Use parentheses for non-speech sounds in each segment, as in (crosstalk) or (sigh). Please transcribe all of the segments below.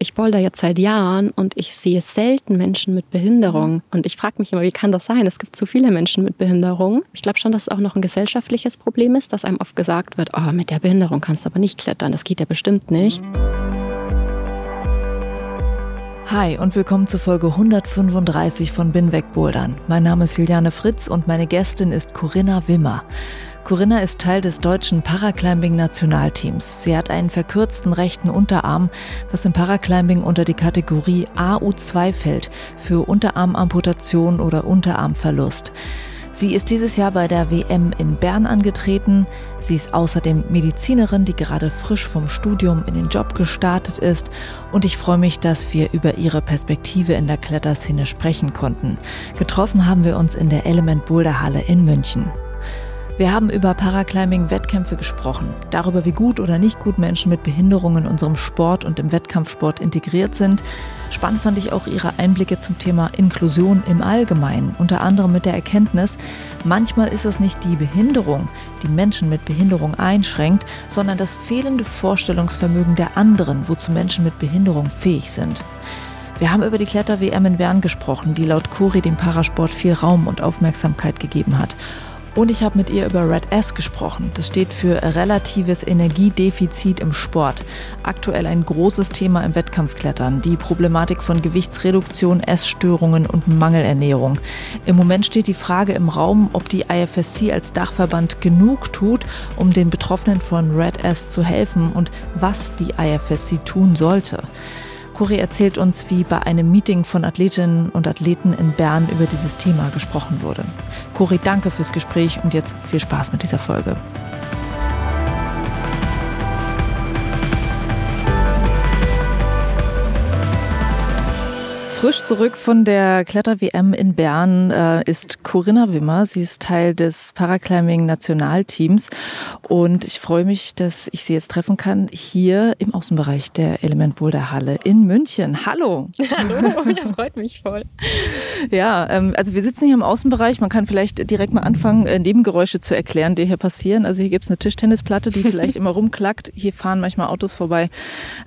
Ich boulder jetzt seit Jahren und ich sehe selten Menschen mit Behinderung. Und ich frage mich immer, wie kann das sein? Es gibt zu viele Menschen mit Behinderung. Ich glaube schon, dass es auch noch ein gesellschaftliches Problem ist, dass einem oft gesagt wird, oh, mit der Behinderung kannst du aber nicht klettern. Das geht ja bestimmt nicht. Hi und willkommen zu Folge 135 von Bin weg Bouldern. Mein Name ist Juliane Fritz und meine Gästin ist Corinna Wimmer. Corinna ist Teil des deutschen Paraclimbing-Nationalteams. Sie hat einen verkürzten rechten Unterarm, was im Paraclimbing unter die Kategorie AU2 fällt, für Unterarmamputation oder Unterarmverlust. Sie ist dieses Jahr bei der WM in Bern angetreten. Sie ist außerdem Medizinerin, die gerade frisch vom Studium in den Job gestartet ist. Und ich freue mich, dass wir über ihre Perspektive in der Kletterszene sprechen konnten. Getroffen haben wir uns in der Element Boulder Halle in München. Wir haben über Paraclimbing-Wettkämpfe gesprochen, darüber, wie gut oder nicht gut Menschen mit Behinderungen in unserem Sport und im Wettkampfsport integriert sind. Spannend fand ich auch ihre Einblicke zum Thema Inklusion im Allgemeinen, unter anderem mit der Erkenntnis, manchmal ist es nicht die Behinderung, die Menschen mit Behinderung einschränkt, sondern das fehlende Vorstellungsvermögen der anderen, wozu Menschen mit Behinderung fähig sind. Wir haben über die Kletter-WM in Bern gesprochen, die laut Curi dem Parasport viel Raum und Aufmerksamkeit gegeben hat. Und ich habe mit ihr über Red S gesprochen. Das steht für relatives Energiedefizit im Sport. Aktuell ein großes Thema im Wettkampfklettern. Die Problematik von Gewichtsreduktion, Essstörungen und Mangelernährung. Im Moment steht die Frage im Raum, ob die IFSC als Dachverband genug tut, um den Betroffenen von Red S zu helfen und was die IFSC tun sollte. Cori erzählt uns, wie bei einem Meeting von Athletinnen und Athleten in Bern über dieses Thema gesprochen wurde. Cori, danke fürs Gespräch und jetzt viel Spaß mit dieser Folge. Frisch zurück von der Kletter-WM in Bern äh, ist Corinna Wimmer. Sie ist Teil des Paraclimbing-Nationalteams und ich freue mich, dass ich Sie jetzt treffen kann hier im Außenbereich der Element Boulder Halle in München. Hallo. (laughs) Hallo, das freut mich voll. Ja, ähm, also wir sitzen hier im Außenbereich. Man kann vielleicht direkt mal anfangen, äh, Nebengeräusche zu erklären, die hier passieren. Also hier gibt es eine Tischtennisplatte, die vielleicht immer rumklackt. Hier fahren manchmal Autos vorbei.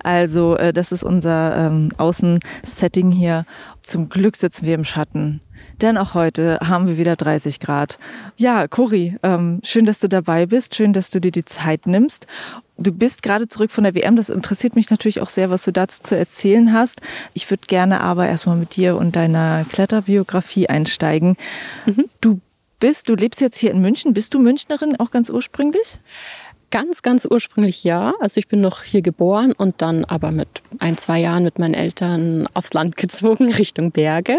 Also äh, das ist unser ähm, Außensetting hier zum Glück sitzen wir im Schatten. Denn auch heute haben wir wieder 30 Grad. Ja, Cori, ähm, schön, dass du dabei bist. Schön, dass du dir die Zeit nimmst. Du bist gerade zurück von der WM. Das interessiert mich natürlich auch sehr, was du dazu zu erzählen hast. Ich würde gerne aber erstmal mit dir und deiner Kletterbiografie einsteigen. Mhm. Du bist, du lebst jetzt hier in München. Bist du Münchnerin auch ganz ursprünglich? Ganz, ganz ursprünglich ja. Also ich bin noch hier geboren und dann aber mit ein, zwei Jahren mit meinen Eltern aufs Land (laughs) gezogen, Richtung Berge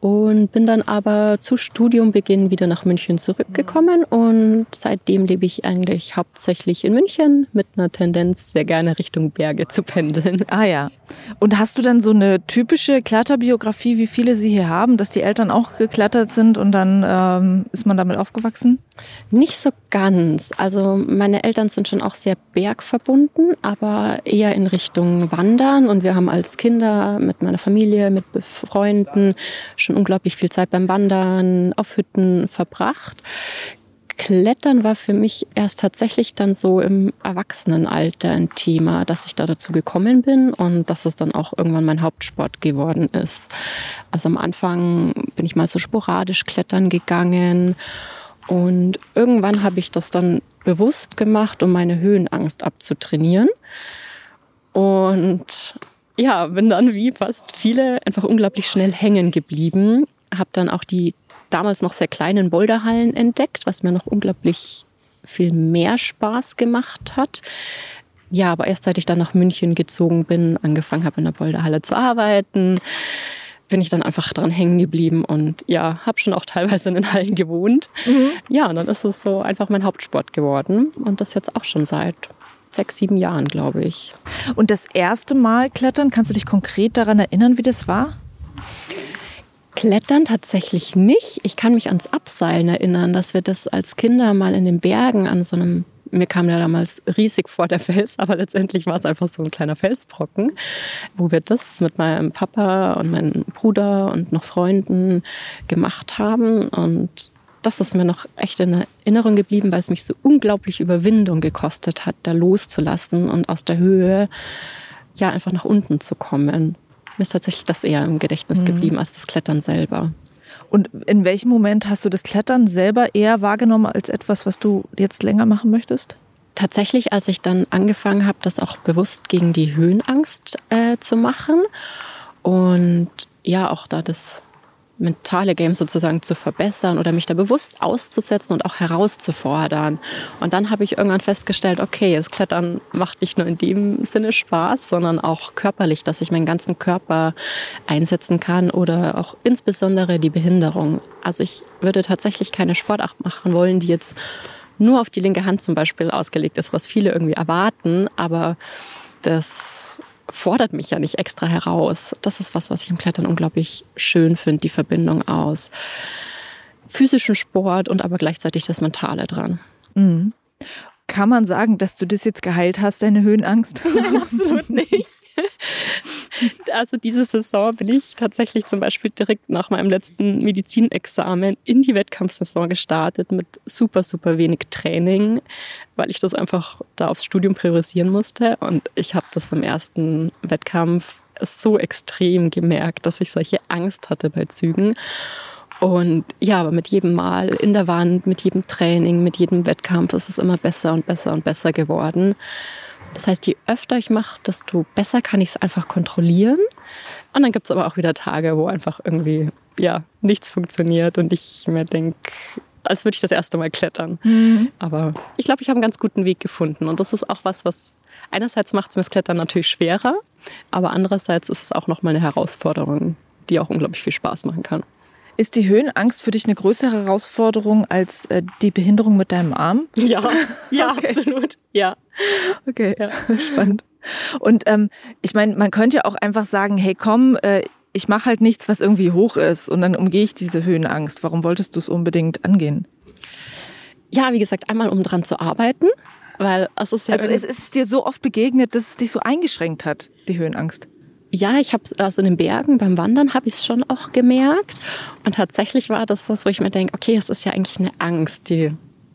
und bin dann aber zu Studiumbeginn wieder nach München zurückgekommen und seitdem lebe ich eigentlich hauptsächlich in München mit einer Tendenz, sehr gerne Richtung Berge zu pendeln. Ah ja. Und hast du dann so eine typische Kletterbiografie, wie viele sie hier haben, dass die Eltern auch geklettert sind und dann ähm, ist man damit aufgewachsen? Nicht so ganz. Also meine Eltern sind schon auch sehr bergverbunden, aber eher in Richtung Wandern und wir haben als Kinder mit meiner Familie, mit Freunden schon unglaublich viel Zeit beim Wandern auf Hütten verbracht. Klettern war für mich erst tatsächlich dann so im Erwachsenenalter ein Thema, dass ich da dazu gekommen bin und dass es dann auch irgendwann mein Hauptsport geworden ist. Also am Anfang bin ich mal so sporadisch klettern gegangen und irgendwann habe ich das dann bewusst gemacht, um meine Höhenangst abzutrainieren. Und ja, bin dann wie fast viele einfach unglaublich schnell hängen geblieben. Habe dann auch die damals noch sehr kleinen Boulderhallen entdeckt, was mir noch unglaublich viel mehr Spaß gemacht hat. Ja, aber erst seit ich dann nach München gezogen bin, angefangen habe in der Boulderhalle zu arbeiten, bin ich dann einfach dran hängen geblieben und ja, habe schon auch teilweise in den Hallen gewohnt. Mhm. Ja, und dann ist es so einfach mein Hauptsport geworden und das jetzt auch schon seit sechs, sieben Jahren, glaube ich. Und das erste Mal klettern, kannst du dich konkret daran erinnern, wie das war? Klettern tatsächlich nicht. Ich kann mich ans Abseilen erinnern, dass wir das als Kinder mal in den Bergen an so einem mir kam ja damals riesig vor der Fels, aber letztendlich war es einfach so ein kleiner Felsbrocken, wo wir das mit meinem Papa und meinem Bruder und noch Freunden gemacht haben. Und das ist mir noch echt in Erinnerung geblieben, weil es mich so unglaublich Überwindung gekostet hat, da loszulassen und aus der Höhe ja einfach nach unten zu kommen. Mir ist tatsächlich das eher im Gedächtnis mhm. geblieben als das Klettern selber. Und in welchem Moment hast du das Klettern selber eher wahrgenommen als etwas, was du jetzt länger machen möchtest? Tatsächlich, als ich dann angefangen habe, das auch bewusst gegen die Höhenangst äh, zu machen und ja, auch da das mentale Game sozusagen zu verbessern oder mich da bewusst auszusetzen und auch herauszufordern. Und dann habe ich irgendwann festgestellt, okay, das Klettern macht nicht nur in dem Sinne Spaß, sondern auch körperlich, dass ich meinen ganzen Körper einsetzen kann oder auch insbesondere die Behinderung. Also ich würde tatsächlich keine Sportart machen wollen, die jetzt nur auf die linke Hand zum Beispiel ausgelegt ist, was viele irgendwie erwarten, aber das fordert mich ja nicht extra heraus. Das ist was, was ich im Klettern unglaublich schön finde, die Verbindung aus physischem Sport und aber gleichzeitig das Mentale dran. Mhm. Kann man sagen, dass du das jetzt geheilt hast, deine Höhenangst? (laughs) Nein, absolut (laughs) nicht. Also diese Saison bin ich tatsächlich zum Beispiel direkt nach meinem letzten Medizinexamen in die Wettkampfsaison gestartet mit super, super wenig Training, weil ich das einfach da aufs Studium priorisieren musste. Und ich habe das im ersten Wettkampf so extrem gemerkt, dass ich solche Angst hatte bei Zügen. Und ja, aber mit jedem Mal in der Wand, mit jedem Training, mit jedem Wettkampf ist es immer besser und besser und besser geworden. Das heißt, je öfter ich mache, desto besser kann ich es einfach kontrollieren. Und dann gibt es aber auch wieder Tage, wo einfach irgendwie ja, nichts funktioniert und ich mir denke, als würde ich das erste Mal klettern. Mhm. Aber ich glaube, ich habe einen ganz guten Weg gefunden. Und das ist auch was, was einerseits macht es mir das Klettern natürlich schwerer, aber andererseits ist es auch nochmal eine Herausforderung, die auch unglaublich viel Spaß machen kann. Ist die Höhenangst für dich eine größere Herausforderung als äh, die Behinderung mit deinem Arm? Ja, (laughs) ja, okay. absolut. Ja. Okay, ja. spannend. Und ähm, ich meine, man könnte ja auch einfach sagen, hey komm, äh, ich mache halt nichts, was irgendwie hoch ist und dann umgehe ich diese Höhenangst. Warum wolltest du es unbedingt angehen? Ja, wie gesagt, einmal um dran zu arbeiten, weil es ist ja. Also es ist dir so oft begegnet, dass es dich so eingeschränkt hat, die Höhenangst. Ja, ich habe es also in den Bergen beim Wandern habe ich es schon auch gemerkt und tatsächlich war das das, wo ich mir denke, okay, es ist ja eigentlich eine Angst, die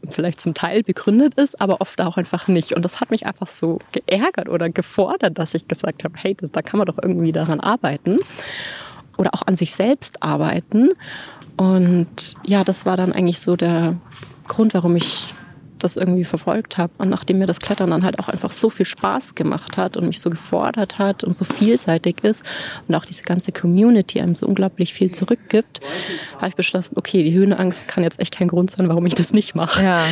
vielleicht zum Teil begründet ist, aber oft auch einfach nicht. Und das hat mich einfach so geärgert oder gefordert, dass ich gesagt habe, hey, das, da kann man doch irgendwie daran arbeiten oder auch an sich selbst arbeiten. Und ja, das war dann eigentlich so der Grund, warum ich das irgendwie verfolgt habe. Und nachdem mir das Klettern dann halt auch einfach so viel Spaß gemacht hat und mich so gefordert hat und so vielseitig ist und auch diese ganze Community einem so unglaublich viel zurückgibt, habe ich beschlossen, okay, die Höhenangst kann jetzt echt kein Grund sein, warum ich das nicht mache. Ja.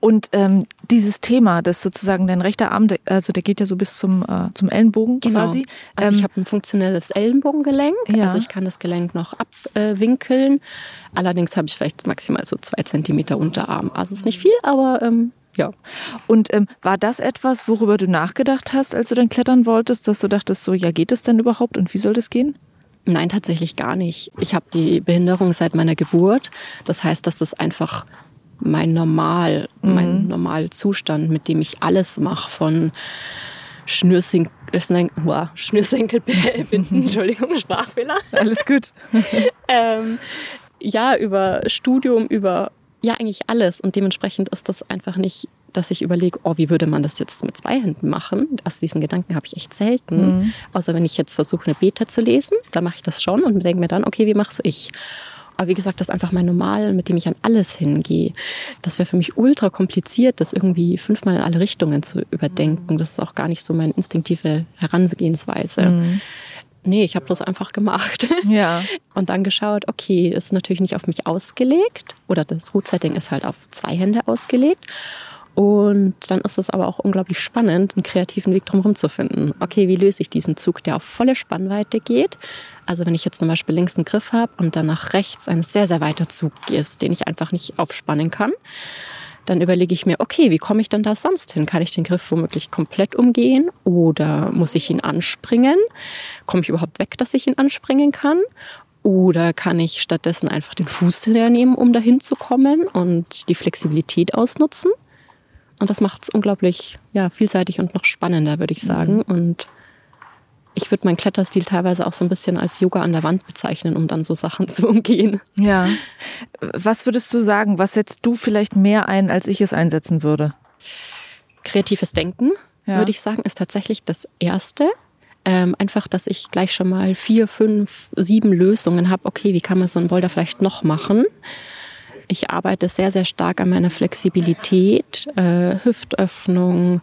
Und ähm, dieses Thema, das sozusagen dein rechter Arm, also der geht ja so bis zum, äh, zum Ellenbogen genau. quasi. Also ähm, ich habe ein funktionelles Ellenbogengelenk, ja. also ich kann das Gelenk noch abwinkeln. Allerdings habe ich vielleicht maximal so zwei Zentimeter Unterarm. Also es ist nicht viel, aber ähm, ja. Und ähm, war das etwas, worüber du nachgedacht hast, als du dann klettern wolltest, dass du dachtest, so, ja, geht es denn überhaupt und wie soll das gehen? Nein, tatsächlich gar nicht. Ich habe die Behinderung seit meiner Geburt. Das heißt, das ist einfach mein Normal, mhm. mein Normalzustand, mit dem ich alles mache, von Schnürsen Schnürsenkel (laughs) binden, (laughs) Entschuldigung, Sprachfehler. Alles gut. (laughs) ähm, ja, über Studium, über ja eigentlich alles. Und dementsprechend ist das einfach nicht, dass ich überlege, oh, wie würde man das jetzt mit zwei Händen machen? Also diesen Gedanken habe ich echt selten. Mhm. Außer wenn ich jetzt versuche, eine Beta zu lesen, dann mache ich das schon und denke mir dann, okay, wie mache ich? Aber wie gesagt, das ist einfach mein Normal, mit dem ich an alles hingehe. Das wäre für mich ultra kompliziert, das irgendwie fünfmal in alle Richtungen zu überdenken. Das ist auch gar nicht so meine instinktive Herangehensweise. Mhm nee, ich habe das einfach gemacht. (laughs) Ja. Und dann geschaut, okay, ist natürlich nicht auf mich ausgelegt oder das Root-Setting ist halt auf zwei Hände ausgelegt. Und dann ist es aber auch unglaublich spannend, einen kreativen Weg drumherum zu finden. Okay, wie löse ich diesen Zug, der auf volle Spannweite geht? Also wenn ich jetzt zum Beispiel links einen Griff habe und dann nach rechts ein sehr, sehr weiter Zug ist, den ich einfach nicht aufspannen kann dann überlege ich mir, okay, wie komme ich denn da sonst hin? Kann ich den Griff womöglich komplett umgehen oder muss ich ihn anspringen? Komme ich überhaupt weg, dass ich ihn anspringen kann? Oder kann ich stattdessen einfach den Fuß nehmen, um dahin zu kommen und die Flexibilität ausnutzen? Und das macht es unglaublich ja, vielseitig und noch spannender, würde ich sagen. Mhm. Und ich würde meinen Kletterstil teilweise auch so ein bisschen als Yoga an der Wand bezeichnen, um dann so Sachen (laughs) zu umgehen. Ja. Was würdest du sagen? Was setzt du vielleicht mehr ein, als ich es einsetzen würde? Kreatives Denken, ja. würde ich sagen, ist tatsächlich das Erste. Ähm, einfach, dass ich gleich schon mal vier, fünf, sieben Lösungen habe. Okay, wie kann man so einen Boulder vielleicht noch machen? Ich arbeite sehr, sehr stark an meiner Flexibilität, äh, Hüftöffnung,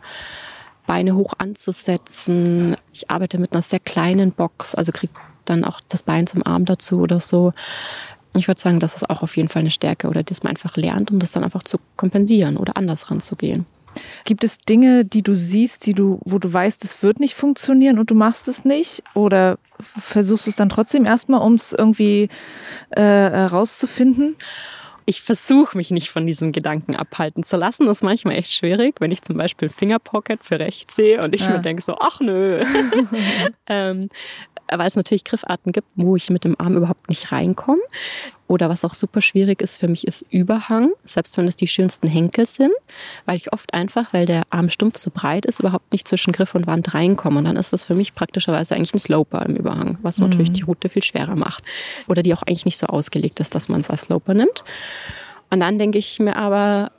Beine hoch anzusetzen. Ich arbeite mit einer sehr kleinen Box, also kriege dann auch das Bein zum Arm dazu oder so. Ich würde sagen, das ist auch auf jeden Fall eine Stärke oder dass man einfach lernt, um das dann einfach zu kompensieren oder anders ranzugehen. Gibt es Dinge, die du siehst, die du, wo du weißt, es wird nicht funktionieren und du machst es nicht? Oder versuchst du es dann trotzdem erstmal, um es irgendwie äh, herauszufinden? Ich versuche mich nicht von diesem Gedanken abhalten zu lassen. Das ist manchmal echt schwierig, wenn ich zum Beispiel Fingerpocket für rechts sehe und ich ja. mir denke so, ach nö. (laughs) ähm, weil es natürlich Griffarten gibt, wo ich mit dem Arm überhaupt nicht reinkomme. Oder was auch super schwierig ist für mich, ist Überhang, selbst wenn es die schönsten Henkel sind, weil ich oft einfach, weil der Armstumpf so breit ist, überhaupt nicht zwischen Griff und Wand reinkomme. Und dann ist das für mich praktischerweise eigentlich ein Sloper im Überhang, was mhm. natürlich die Route viel schwerer macht. Oder die auch eigentlich nicht so ausgelegt ist, dass man es als Sloper nimmt. Und dann denke ich mir aber,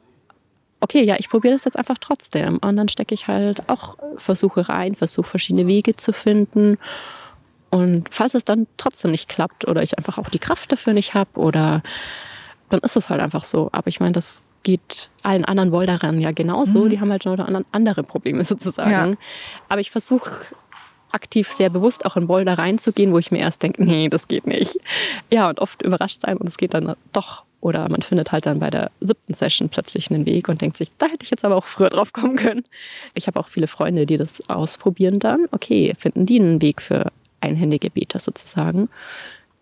okay, ja, ich probiere das jetzt einfach trotzdem. Und dann stecke ich halt auch Versuche rein, versuche verschiedene Wege zu finden und falls es dann trotzdem nicht klappt oder ich einfach auch die Kraft dafür nicht habe oder dann ist es halt einfach so. Aber ich meine, das geht allen anderen Boulderern ja genauso. Mhm. Die haben halt schon andere Probleme (laughs) sozusagen. Ja. Aber ich versuche aktiv sehr bewusst auch in Boulder reinzugehen, wo ich mir erst denke, (laughs) nee, das geht nicht. Ja, und oft überrascht sein und es geht dann doch. Oder man findet halt dann bei der siebten Session plötzlich einen Weg und denkt sich, da hätte ich jetzt aber auch früher drauf kommen können. Ich habe auch viele Freunde, die das ausprobieren dann. Okay, finden die einen Weg für einhändige Beter sozusagen.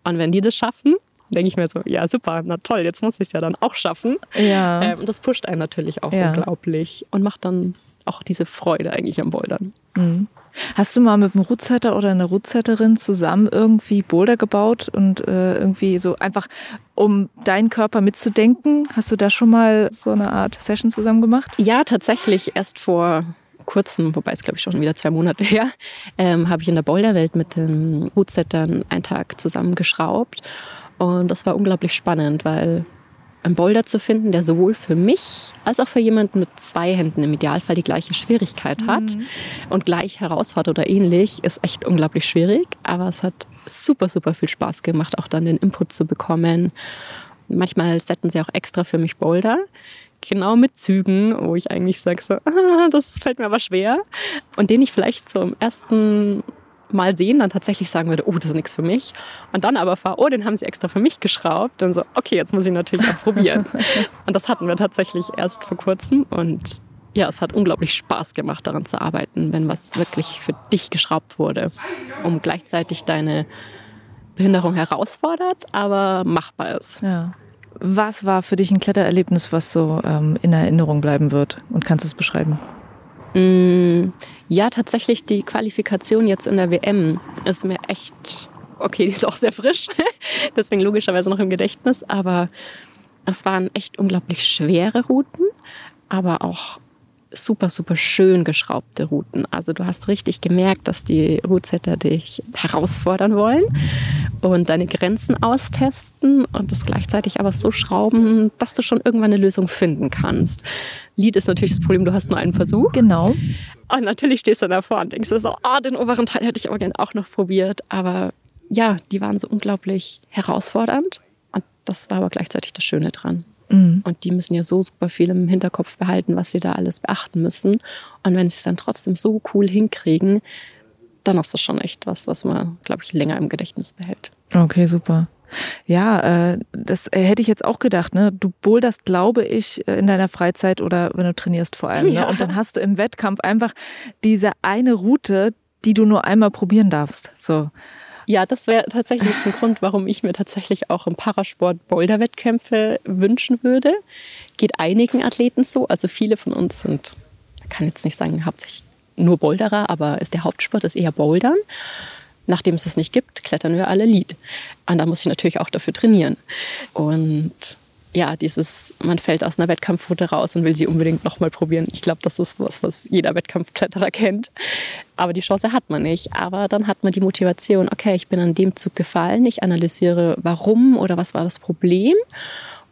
Und wenn die das schaffen, denke ich mir so, ja super, na toll, jetzt muss ich es ja dann auch schaffen. Ja. Ähm, das pusht einen natürlich auch ja. unglaublich und macht dann auch diese Freude eigentlich am Bouldern. Mhm. Hast du mal mit einem Rootsetter oder einer Rootsetterin zusammen irgendwie Boulder gebaut und äh, irgendwie so einfach, um deinen Körper mitzudenken? Hast du da schon mal so eine Art Session zusammen gemacht? Ja, tatsächlich erst vor kurzem, wobei es glaube ich schon wieder zwei Monate her, ähm, habe ich in der Boulderwelt mit den Rootsettern einen Tag zusammengeschraubt. Und das war unglaublich spannend, weil einen Boulder zu finden, der sowohl für mich als auch für jemanden mit zwei Händen im Idealfall die gleiche Schwierigkeit hat mhm. und gleich herausfordert oder ähnlich, ist echt unglaublich schwierig. Aber es hat super, super viel Spaß gemacht, auch dann den Input zu bekommen. Manchmal setzen sie auch extra für mich Boulder genau mit Zügen, wo ich eigentlich sage, so, ah, das fällt mir aber schwer. Und den ich vielleicht zum ersten Mal sehen, dann tatsächlich sagen würde, oh, das ist nichts für mich. Und dann aber fahre, oh, den haben sie extra für mich geschraubt. Und so, okay, jetzt muss ich natürlich auch probieren. (laughs) und das hatten wir tatsächlich erst vor kurzem. Und ja, es hat unglaublich Spaß gemacht, daran zu arbeiten, wenn was wirklich für dich geschraubt wurde, um gleichzeitig deine Behinderung herausfordert, aber machbar ist. Ja. Was war für dich ein Klettererlebnis, was so ähm, in Erinnerung bleiben wird? Und kannst du es beschreiben? Mm, ja, tatsächlich die Qualifikation jetzt in der WM ist mir echt, okay, die ist auch sehr frisch, (laughs) deswegen logischerweise noch im Gedächtnis, aber es waren echt unglaublich schwere Routen, aber auch super, super schön geschraubte Routen. Also du hast richtig gemerkt, dass die Rootsetter dich herausfordern wollen und deine Grenzen austesten und das gleichzeitig aber so schrauben, dass du schon irgendwann eine Lösung finden kannst. Lied ist natürlich das Problem, du hast nur einen Versuch. Genau. Und natürlich stehst du davor und denkst so, oh, den oberen Teil hätte ich aber gerne auch noch probiert. Aber ja, die waren so unglaublich herausfordernd und das war aber gleichzeitig das Schöne dran. Mhm. Und die müssen ja so super viel im Hinterkopf behalten, was sie da alles beachten müssen. Und wenn sie es dann trotzdem so cool hinkriegen, dann ist das schon echt was, was man, glaube ich, länger im Gedächtnis behält. Okay, super. Ja, äh, das hätte ich jetzt auch gedacht. Ne? Du boulderst, glaube ich, äh, in deiner Freizeit oder wenn du trainierst vor allem. (laughs) Ja. Ne? Und dann hast du im Wettkampf einfach diese eine Route, die du nur einmal probieren darfst. So. Ja, das wäre tatsächlich ein Grund, warum ich mir tatsächlich auch im Parasport Boulderwettkämpfe wünschen würde. Geht einigen Athleten so. Also viele von uns sind, kann jetzt nicht sagen, hauptsächlich nur Boulderer, aber ist der Hauptsport ist eher Bouldern. Nachdem es es nicht gibt, klettern wir alle Lied. Und da muss ich natürlich auch dafür trainieren. Und ja, dieses, man fällt aus einer Wettkampfroute raus und will sie unbedingt nochmal probieren. Ich glaube, das ist was, was jeder Wettkampfkletterer kennt. Aber die Chance hat man nicht. Aber dann hat man die Motivation, okay, ich bin an dem Zug gefallen, ich analysiere, warum oder was war das Problem.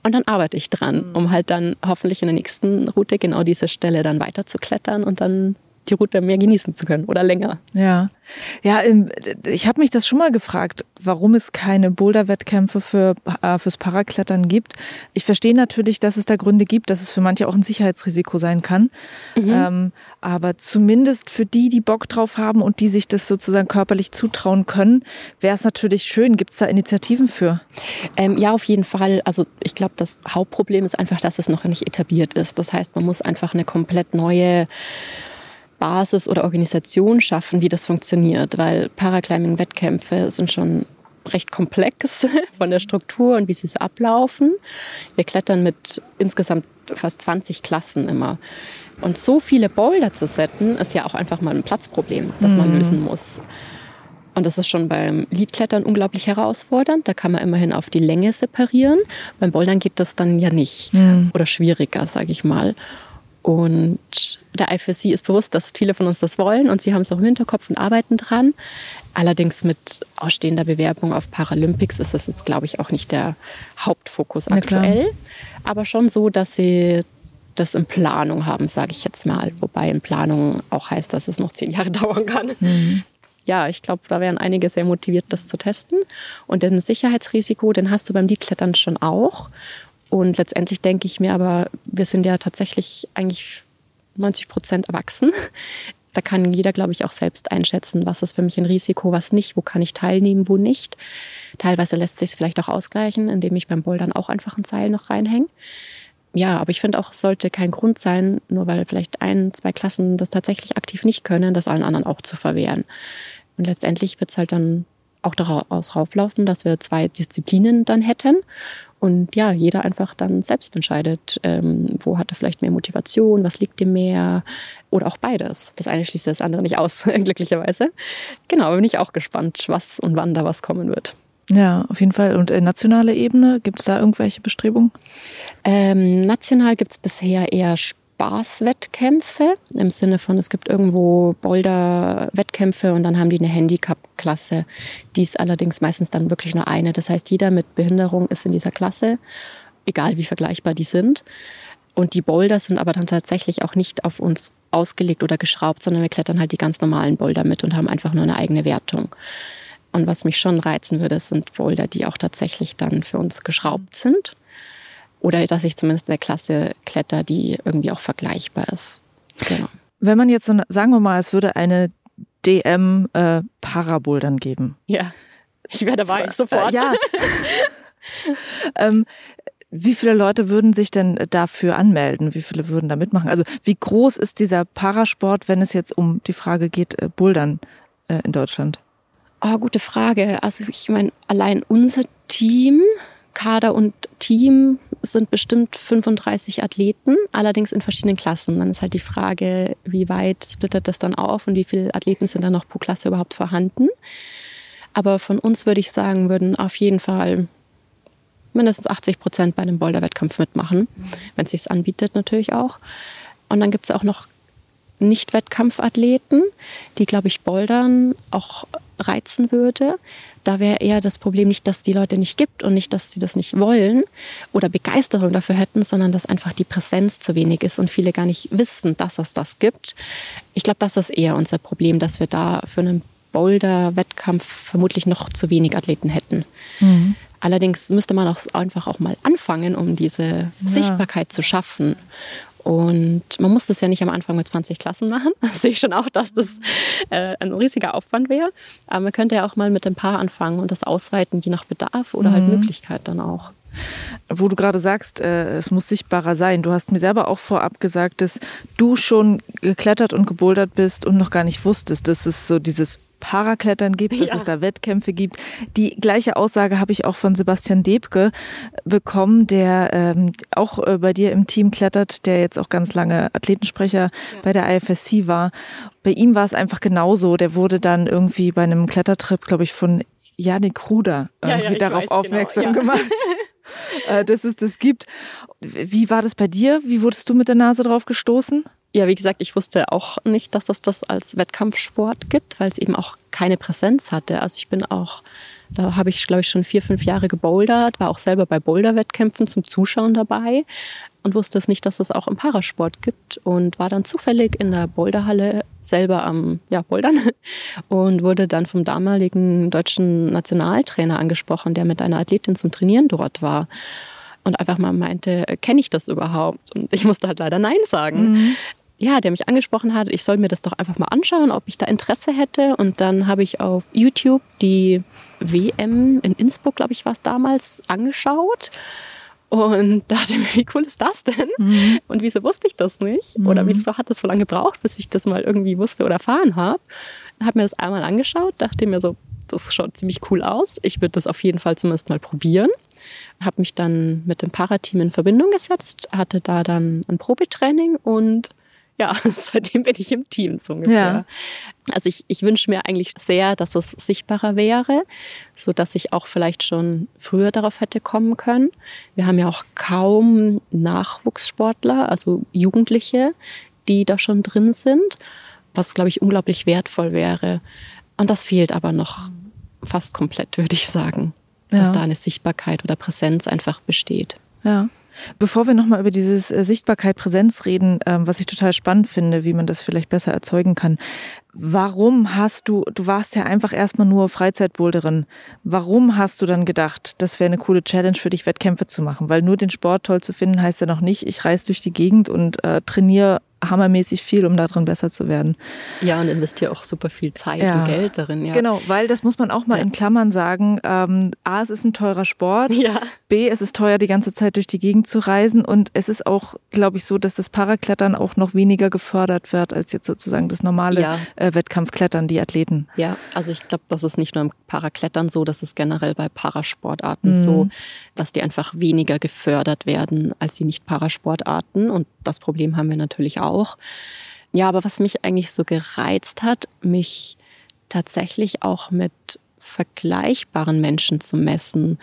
Und dann arbeite ich dran, um halt dann hoffentlich in der nächsten Route genau diese Stelle dann weiter zu klettern und dann die Route mehr genießen zu können oder länger. Ja, ja, ich habe mich das schon mal gefragt, warum es keine Boulder-Wettkämpfe für, äh, fürs Paraklettern gibt. Ich verstehe natürlich, dass es da Gründe gibt, dass es für manche auch ein Sicherheitsrisiko sein kann. Mhm. Ähm, aber zumindest für die, die Bock drauf haben und die sich das sozusagen körperlich zutrauen können, wäre es natürlich schön. Gibt es da Initiativen für? Ähm, ja, auf jeden Fall. Also ich glaube, das Hauptproblem ist einfach, dass es noch nicht etabliert ist. Das heißt, man muss einfach eine komplett neue Basis oder Organisation schaffen, wie das funktioniert, weil Paraclimbing-Wettkämpfe sind schon recht komplex (laughs) von der Struktur und wie sie so ablaufen. Wir klettern mit insgesamt fast 20 Klassen immer. Und so viele Boulder zu setzen, ist ja auch einfach mal ein Platzproblem, das mhm. man lösen muss. Und das ist schon beim Liedklettern unglaublich herausfordernd. Da kann man immerhin auf die Länge separieren. Beim Bouldern geht das dann ja nicht. Mhm. Oder schwieriger, sage ich mal. Und der IFSC ist bewusst, dass viele von uns das wollen und sie haben es auch im Hinterkopf und arbeiten dran. Allerdings mit ausstehender Bewerbung auf Paralympics ist das jetzt, glaube ich, auch nicht der Hauptfokus aktuell. Aber schon so, dass sie das in Planung haben, sage ich jetzt mal. Wobei in Planung auch heißt, dass es noch zehn Jahre (laughs) dauern kann. Mhm. Ja, ich glaube, da wären einige sehr motiviert, das zu testen. Und den Sicherheitsrisiko, den hast du beim Liedklettern schon auch. Und letztendlich denke ich mir aber, wir sind ja tatsächlich eigentlich 90 Prozent erwachsen. Da kann jeder, glaube ich, auch selbst einschätzen, was ist für mich ein Risiko, was nicht, wo kann ich teilnehmen, wo nicht. Teilweise lässt sich es vielleicht auch ausgleichen, indem ich beim Bouldern auch einfach ein Seil noch reinhänge. Ja, aber ich finde auch, es sollte kein Grund sein, nur weil vielleicht ein, zwei Klassen das tatsächlich aktiv nicht können, das allen anderen auch zu verwehren. Und letztendlich wird es halt dann auch daraus rauflaufen, dass wir zwei Disziplinen dann hätten und ja, jeder einfach dann selbst entscheidet, ähm, wo hat er vielleicht mehr Motivation, was liegt ihm mehr oder auch beides. Das eine schließt das andere nicht aus, (laughs) glücklicherweise. Genau, bin ich auch gespannt, was und wann da was kommen wird. Ja, auf jeden Fall. Und äh, nationale Ebene, gibt es da irgendwelche Bestrebungen? Ähm, national gibt es bisher eher Spaßwettkämpfe im Sinne von, es gibt irgendwo Boulder-Wettkämpfe und dann haben die eine Handicap-Klasse. Die ist allerdings meistens dann wirklich nur eine. Das heißt, jeder mit Behinderung ist in dieser Klasse, egal wie vergleichbar die sind. Und die Boulder sind aber dann tatsächlich auch nicht auf uns ausgelegt oder geschraubt, sondern wir klettern halt die ganz normalen Boulder mit und haben einfach nur eine eigene Wertung. Und was mich schon reizen würde, sind Boulder, die auch tatsächlich dann für uns geschraubt sind oder dass ich zumindest in der Klasse kletter, die irgendwie auch vergleichbar ist. Genau. Wenn man jetzt, sagen wir mal, es würde eine DM äh, Parabouldern geben. Ja, ich wäre dabei, sofort. Äh, ja. (laughs) ähm, wie viele Leute würden sich denn dafür anmelden? Wie viele würden da mitmachen? Also wie groß ist dieser Parasport, wenn es jetzt um die Frage geht, äh, Bouldern äh, in Deutschland? Oh, gute Frage. Also ich meine, allein unser Team Kader und Team sind bestimmt 35 Athleten, allerdings in verschiedenen Klassen. Dann ist halt die Frage, wie weit splittert das dann auf und wie viele Athleten sind dann noch pro Klasse überhaupt vorhanden. Aber von uns würde ich sagen, würden auf jeden Fall mindestens 80 Prozent bei einem Boulder-Wettkampf mitmachen, wenn es sich anbietet natürlich auch. Und dann gibt es auch noch Nicht-Wettkampfathleten, die, glaube ich, Bouldern auch reizen würde da wäre eher das Problem nicht, dass die Leute nicht gibt und nicht, dass die das nicht wollen oder Begeisterung dafür hätten, sondern dass einfach die Präsenz zu wenig ist und viele gar nicht wissen, dass es das gibt. Ich glaube, das ist eher unser Problem, dass wir da für einen Boulder-Wettkampf vermutlich noch zu wenig Athleten hätten. Mhm. Allerdings müsste man auch einfach auch mal anfangen, um diese ja. Sichtbarkeit zu schaffen. Und man muss das ja nicht am Anfang mit 20 Klassen machen. (laughs) Das sehe ich schon auch, dass das äh, ein riesiger Aufwand wäre. Aber man könnte ja auch mal mit ein paar anfangen und das ausweiten, je nach Bedarf oder halt mhm. halt Möglichkeit dann auch. Wo du gerade sagst, äh, es muss sichtbarer sein. Du hast mir selber auch vorab gesagt, dass du schon geklettert und gebouldert bist und noch gar nicht wusstest, dass es so dieses Paraklettern gibt, dass ja. es da Wettkämpfe gibt. Die gleiche Aussage habe ich auch von Sebastian Debke bekommen, der ähm, auch äh, bei dir im Team klettert, der jetzt auch ganz lange Athletensprecher ja. bei der IFSC war. Bei ihm war es einfach genauso. Der wurde dann irgendwie bei einem Klettertrip, glaube ich, von Janik Ruder irgendwie ja, darauf genau, aufmerksam genau, gemacht. (laughs) Äh, dass es das gibt. Wie war das bei dir? Wie wurdest du mit der Nase drauf gestoßen? Ja, wie gesagt, ich wusste auch nicht, dass es das als Wettkampfsport gibt, weil es eben auch keine Präsenz hatte. Also ich bin auch, da habe ich, glaube ich, schon vier, fünf Jahre gebouldert, war auch selber bei Boulderwettkämpfen zum Zuschauen dabei und wusste es nicht, dass es auch im Parasport gibt und war dann zufällig in der Boulderhalle selber am ja, Bouldern (laughs) und wurde dann vom damaligen deutschen Nationaltrainer angesprochen, der mit einer Athletin zum Trainieren dort war und einfach mal meinte, kenne ich das überhaupt? Und ich musste halt leider Nein sagen. Mhm ja, der mich angesprochen hat, ich soll mir das doch einfach mal anschauen, ob ich da Interesse hätte. Und dann habe ich auf YouTube die WM in Innsbruck, glaube ich, war es damals, angeschaut. Und (laughs) dachte mir, wie cool ist das denn? Mhm. Und wieso wusste ich das nicht? Mhm. Oder wieso hat es so lange gebraucht, bis ich das mal irgendwie wusste oder erfahren habe? Habe mir das einmal angeschaut, dachte mir so, das schaut ziemlich cool aus. Ich würde das auf jeden Fall zumindest mal probieren. Habe mich dann mit dem Parateam in Verbindung gesetzt, hatte da dann ein Probetraining und ja, (laughs) seitdem bin ich im Team so ungefähr. Ja. Also ich, ich wünsche mir eigentlich sehr, dass es sichtbarer wäre, so dass ich auch vielleicht schon früher darauf hätte kommen können. Wir haben ja auch kaum Nachwuchssportler, also Jugendliche, die da schon drin sind, was glaube ich unglaublich wertvoll wäre. Und das fehlt aber noch fast komplett, (laughs) würde ich sagen, dass ja. da eine Sichtbarkeit oder Präsenz einfach besteht. Ja. Bevor wir nochmal über dieses äh, Sichtbarkeit, Präsenz reden, ähm, was ich total spannend finde, wie man das vielleicht besser erzeugen kann. Warum hast du, du warst ja einfach erstmal nur Freizeitboulderin. Warum hast du dann gedacht, das wäre eine coole Challenge für dich, Wettkämpfe zu machen? Weil nur den Sport toll zu finden, heißt ja noch nicht, ich reise durch die Gegend und äh, trainiere hammermäßig viel, um darin besser zu werden. Ja, und investiere auch super viel Zeit ja. und Geld darin. Ja. Genau, weil das muss man auch mal ja. in Klammern sagen. Ähm, A, es ist ein teurer Sport. Ja. B, es ist teuer, die ganze Zeit durch die Gegend zu reisen. Und es ist auch, glaube ich, so, dass das Paraklettern auch noch weniger gefördert wird als jetzt sozusagen das normale äh, Wettkampfklettern, die Athleten. Ja, also ich glaube, das ist nicht nur im Paraklettern so, das ist generell bei Parasportarten mhm. so, dass die einfach weniger gefördert werden als die Nicht-Parasportarten. Und das Problem haben wir natürlich auch. Ja, aber was mich eigentlich so gereizt hat, mich tatsächlich auch mit vergleichbaren Menschen zu messen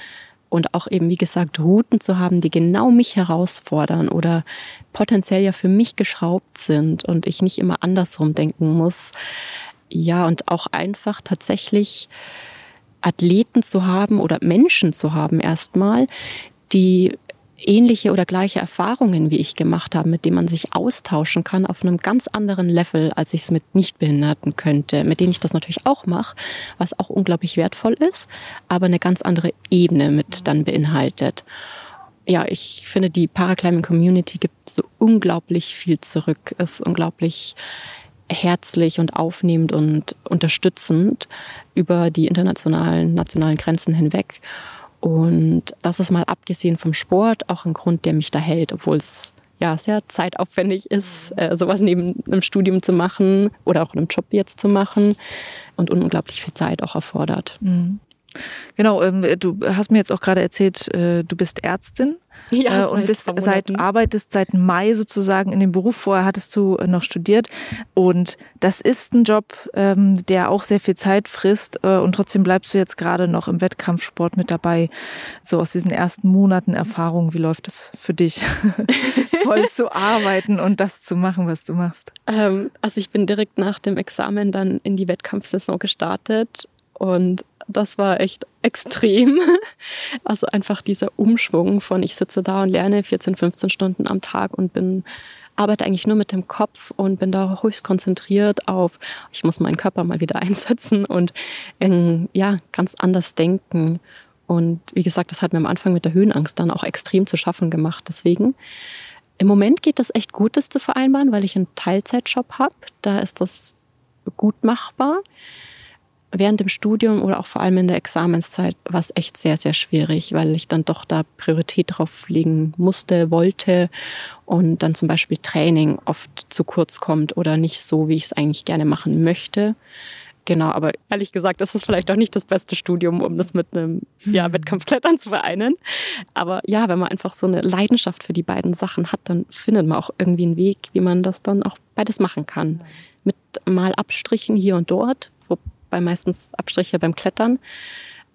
und auch eben, wie gesagt, Routen zu haben, die genau mich herausfordern oder potenziell ja für mich geschraubt sind und ich nicht immer andersrum denken muss. Ja, und auch einfach tatsächlich Athleten zu haben oder Menschen zu haben erstmal, die ähnliche oder gleiche Erfahrungen wie ich gemacht habe, mit denen man sich austauschen kann auf einem ganz anderen Level, als ich es mit Nichtbehinderten könnte, mit denen ich das natürlich auch mache, was auch unglaublich wertvoll ist, aber eine ganz andere Ebene mit dann beinhaltet. Ja, ich finde, die Paraclimbing Community gibt so unglaublich viel zurück, ist unglaublich herzlich und aufnehmend und unterstützend über die internationalen, nationalen Grenzen hinweg. Und das ist mal abgesehen vom Sport auch ein Grund, der mich da hält, obwohl es ja sehr zeitaufwendig ist, äh, sowas neben einem Studium zu machen oder auch einem Job jetzt zu machen und unglaublich viel Zeit auch erfordert. Mhm. Genau, ähm, du hast mir jetzt auch gerade erzählt, äh, du bist Ärztin ja, äh, und bist seit arbeitest seit Mai sozusagen in dem Beruf. Vorher hattest du äh, noch studiert und das ist ein Job, ähm, der auch sehr viel Zeit frisst und trotzdem bleibst du jetzt gerade noch im Wettkampfsport mit dabei. So aus diesen ersten Monaten Erfahrung, wie läuft es für dich, (laughs) voll zu arbeiten und das zu machen, was du machst? Ähm, also ich bin direkt nach dem Examen dann in die Wettkampfsaison gestartet und das war echt extrem. (laughs) Also einfach dieser Umschwung von ich sitze da und lerne 14, 15 Stunden am Tag und bin arbeite eigentlich nur mit dem Kopf und bin da höchst konzentriert auf, ich muss meinen Körper mal wieder (laughs) einsetzen und in, ja, ganz anders denken. Und wie gesagt, das hat mir am Anfang mit der Höhenangst dann auch extrem zu schaffen gemacht. Deswegen, im Moment geht das echt gut, das zu vereinbaren, weil ich einen Teilzeitjob habe. Da ist das gut machbar während dem Studium oder auch vor allem in der Examenszeit war es echt sehr, sehr schwierig, weil ich dann doch da Priorität drauf legen musste, wollte und dann zum Beispiel Training oft zu kurz kommt oder nicht so, wie ich es eigentlich gerne machen möchte. Genau, aber ehrlich gesagt ist es vielleicht auch nicht das beste Studium, um das mit einem ja, hm. Wettkampfklettern zu vereinen. Aber ja, wenn man einfach so eine Leidenschaft für die beiden Sachen hat, dann findet man auch irgendwie einen Weg, wie man das dann auch beides machen kann. Mit mal Abstrichen hier und dort, wobei meistens Abstriche beim Klettern.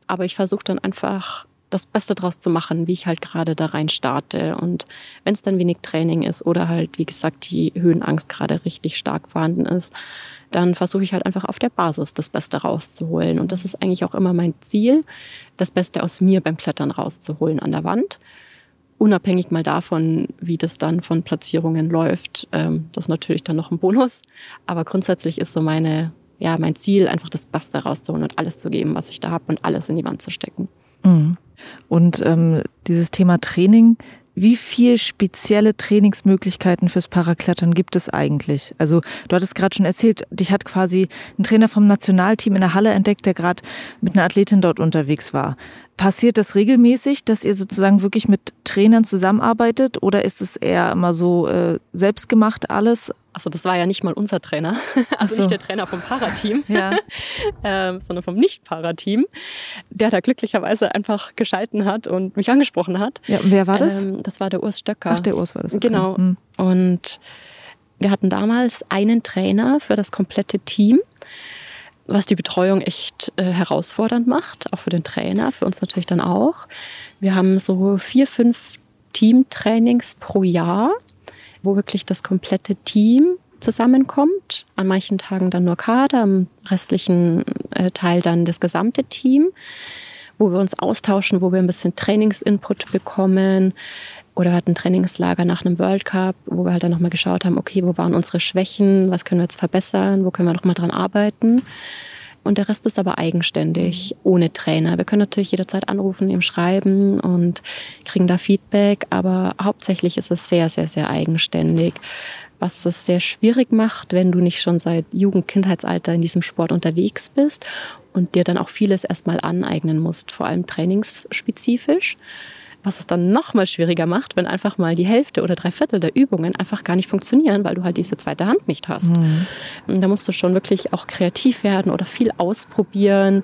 Aber ich versuche dann einfach das Beste draus zu machen, wie ich halt gerade da rein starte. Und wenn es dann wenig Training ist oder halt, wie gesagt, die Höhenangst gerade richtig stark vorhanden ist, dann versuche ich halt einfach auf der Basis das Beste rauszuholen. Und das ist eigentlich auch immer mein Ziel, das Beste aus mir beim Klettern rauszuholen an der Wand. Unabhängig mal davon, wie das dann von Platzierungen läuft, ähm, das ist natürlich dann noch ein Bonus. Aber grundsätzlich ist so meine, ja, mein Ziel, einfach das Beste rauszuholen und alles zu geben, was ich da habe und alles in die Wand zu stecken. Mhm. Und ähm, dieses Thema Training, wie viel spezielle Trainingsmöglichkeiten fürs Paraklettern gibt es eigentlich? Also du hattest gerade schon erzählt, dich hat quasi ein Trainer vom Nationalteam in der Halle entdeckt, der gerade mit einer Athletin dort unterwegs war. Passiert das regelmäßig, dass ihr sozusagen wirklich mit Trainern zusammenarbeitet oder ist es eher immer so äh, selbstgemacht alles? Also das war ja nicht mal unser Trainer, (laughs) also so. nicht der Trainer vom Parateam, ja. (laughs) ähm, sondern vom Nicht-Parateam, der da glücklicherweise einfach geschalten hat und mich angesprochen hat. Ja, wer war das? Ähm, das war der Urs Stöcker. Ach, der Urs war das. Okay. Genau. Hm. Und wir hatten damals einen Trainer für das komplette Team was die Betreuung echt äh, herausfordernd macht, auch für den Trainer, für uns natürlich dann auch. Wir haben so vier, fünf Teamtrainings pro Jahr, wo wirklich das komplette Team zusammenkommt. An manchen Tagen dann nur Kader, am restlichen äh, Teil dann das gesamte Team, wo wir uns austauschen, wo wir ein bisschen Trainingsinput bekommen, oder wir hatten Trainingslager nach einem World Cup, wo wir halt dann nochmal geschaut haben, okay, wo waren unsere Schwächen, was können wir jetzt verbessern, wo können wir nochmal dran arbeiten. Und der Rest ist aber eigenständig, ohne Trainer. Wir können natürlich jederzeit anrufen, ihm schreiben und kriegen da Feedback, aber hauptsächlich ist es sehr, sehr, sehr eigenständig. Was es sehr schwierig macht, wenn du nicht schon seit Jugend-, Kindheitsalter in diesem Sport unterwegs bist und dir dann auch vieles erstmal aneignen musst, vor allem trainingsspezifisch was es dann noch mal schwieriger macht, wenn einfach mal die Hälfte oder drei Viertel der Übungen einfach gar nicht funktionieren, weil du halt diese zweite Hand nicht hast. Mhm. Und da musst du schon wirklich auch kreativ werden oder viel ausprobieren,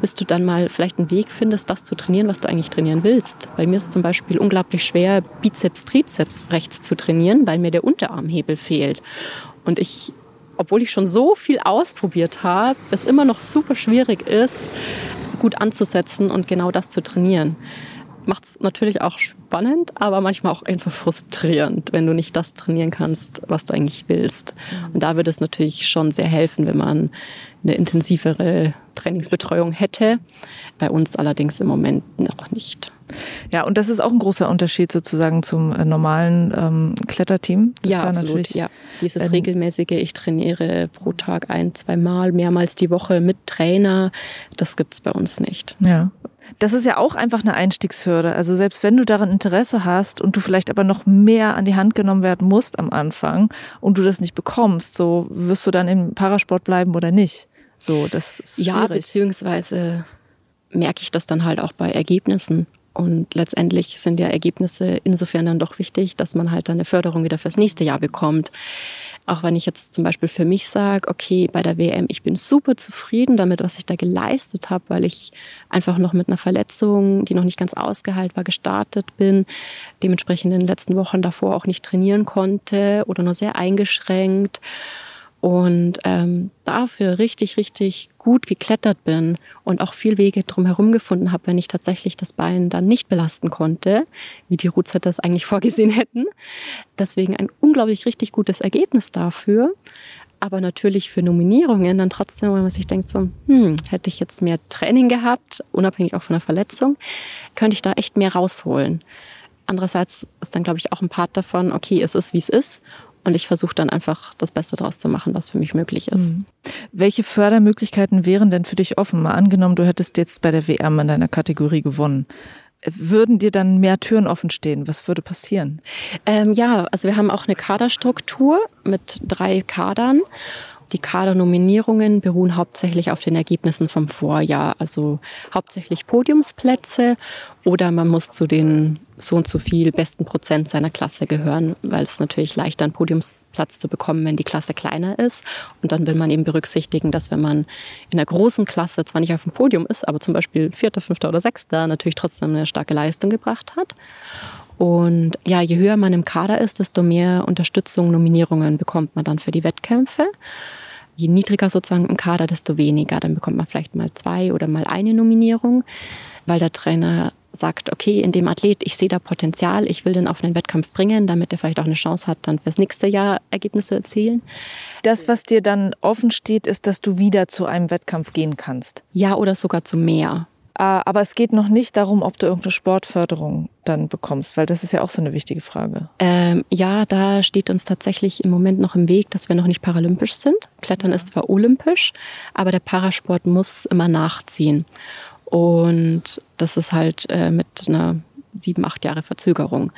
bis du dann mal vielleicht einen Weg findest, das zu trainieren, was du eigentlich trainieren willst. Bei mir ist es zum Beispiel unglaublich schwer, Bizeps, Trizeps rechts zu trainieren, weil mir der Unterarmhebel fehlt. Und ich obwohl ich schon so viel ausprobiert habe, es immer noch super schwierig ist, gut anzusetzen und genau das zu trainieren macht es natürlich auch spannend, aber manchmal auch einfach frustrierend, wenn du nicht das trainieren kannst, was du eigentlich willst. Mhm. Und da würde es natürlich schon sehr helfen, wenn man eine intensivere Trainingsbetreuung hätte. Bei uns allerdings im Moment noch nicht. Ja, und das ist auch ein großer Unterschied sozusagen zum äh, normalen ähm, Kletterteam. Ja, absolut. Ja, dieses ähm, regelmäßige, ich trainiere pro Tag ein, zwei Mal, mehrmals die Woche mit Trainer, das gibt es bei uns nicht. Ja, das ist ja auch einfach eine Einstiegshürde. Also selbst wenn du daran Interesse hast und du vielleicht aber noch mehr an die Hand genommen werden musst am Anfang und du das nicht bekommst, so wirst du dann im Parasport bleiben oder nicht. So, das ist schwierig. Ja, beziehungsweise merke ich das dann halt auch bei Ergebnissen. Und letztendlich sind ja Ergebnisse insofern dann doch wichtig, dass man halt dann eine Förderung wieder fürs nächste Jahr bekommt. Auch wenn ich jetzt zum Beispiel für mich sage, okay, bei der WM, ich bin super zufrieden damit, was ich da geleistet habe, weil ich einfach noch mit einer Verletzung, die noch nicht ganz ausgeheilt war, gestartet bin, dementsprechend in den letzten Wochen davor auch nicht trainieren konnte oder nur sehr eingeschränkt und ähm, dafür richtig, richtig gut geklettert bin und auch viel Wege drumherum gefunden habe, wenn ich tatsächlich das Bein dann nicht belasten konnte, wie die Roots das eigentlich (laughs) vorgesehen hätten. Deswegen ein unglaublich richtig gutes Ergebnis dafür. Aber natürlich für Nominierungen dann trotzdem, wenn man sich denkt, so, hm, hätte ich jetzt mehr Training gehabt, unabhängig auch von der Verletzung, könnte ich da echt mehr rausholen. Andererseits ist dann, glaube ich, auch ein Part davon, okay, es ist, wie es ist und ich versuche dann einfach das Beste daraus zu machen, was für mich möglich ist. Mhm. Welche Fördermöglichkeiten wären denn für dich offen? Mal angenommen, du hättest jetzt bei der WM in deiner Kategorie gewonnen. Würden dir dann mehr Türen offen stehen? Was würde passieren? Ähm, ja, also wir haben auch eine Kaderstruktur mit drei Kadern. Die Kadernominierungen beruhen hauptsächlich auf den Ergebnissen vom Vorjahr, also hauptsächlich Podiumsplätze oder man muss zu den so und so viel besten Prozent seiner Klasse gehören, weil es natürlich leichter einen Podiumsplatz zu bekommen, wenn die Klasse kleiner ist. Und dann will man eben berücksichtigen, dass wenn man in einer großen Klasse zwar nicht auf dem Podium ist, aber zum Beispiel Vierter, Fünfter oder Sechster natürlich trotzdem eine starke Leistung gebracht hat. Und ja, je höher man im Kader ist, desto mehr Unterstützung, Nominierungen bekommt man dann für die Wettkämpfe. Je niedriger sozusagen im Kader, desto weniger. Dann bekommt man vielleicht mal zwei oder mal eine Nominierung, weil der Trainer sagt, okay, in dem Athlet, ich sehe da Potenzial, ich will den auf einen Wettkampf bringen, damit er vielleicht auch eine Chance hat, dann fürs nächste Jahr Ergebnisse zu erzielen. Das, was dir dann offen steht, ist, dass du wieder zu einem Wettkampf gehen kannst. Ja, oder sogar zu mehr. Ah, aber es geht noch nicht darum, ob du irgendeine Sportförderung dann bekommst, weil das ist ja auch so eine wichtige Frage. Ähm, ja, da steht uns tatsächlich im Moment noch im Weg, dass wir noch nicht paralympisch sind. Klettern ja. ist zwar olympisch, aber der Parasport muss immer nachziehen. Und das ist halt äh, mit einer sieben, acht Jahre Verzögerung,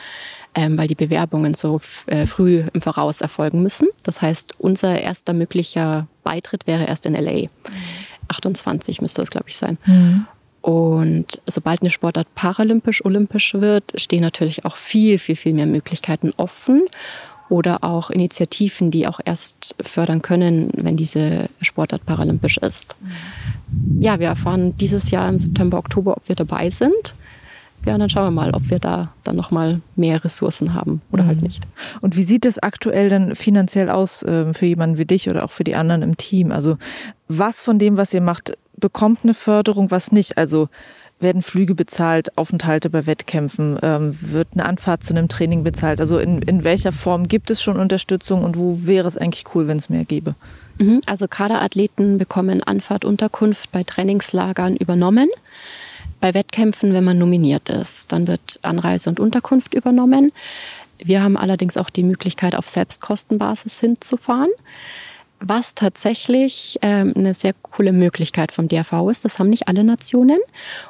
ähm, weil die Bewerbungen so äh, früh im Voraus erfolgen müssen. Das heißt, unser erster möglicher Beitritt wäre erst in LA. Mhm. 28 müsste das, glaube ich, sein. Mhm. Und sobald eine Sportart paralympisch, olympisch wird, stehen natürlich auch viel, viel, viel mehr Möglichkeiten offen oder auch Initiativen, die auch erst fördern können, wenn diese Sportart paralympisch ist. Ja, wir erfahren dieses Jahr im September, Oktober, ob wir dabei sind. Ja, dann schauen wir mal, ob wir da dann nochmal mehr Ressourcen haben oder halt mhm. halt nicht. Und wie sieht es aktuell dann finanziell aus äh, für jemanden wie dich oder auch für die anderen im Team? Also was von dem, was ihr macht, bekommt eine Förderung, was nicht. Also werden Flüge bezahlt, Aufenthalte bei Wettkämpfen, ähm, wird eine Anfahrt zu einem Training bezahlt. Also in, in welcher Form gibt es schon Unterstützung und wo wäre es eigentlich cool, wenn es mehr gäbe? Mhm, also Kaderathleten bekommen Anfahrt, Unterkunft bei Trainingslagern übernommen. Bei Wettkämpfen, wenn man nominiert ist, dann wird Anreise und Unterkunft übernommen. Wir haben allerdings auch die Möglichkeit, auf Selbstkostenbasis hinzufahren was tatsächlich ähm, eine sehr coole Möglichkeit vom DRV ist. Das haben nicht alle Nationen.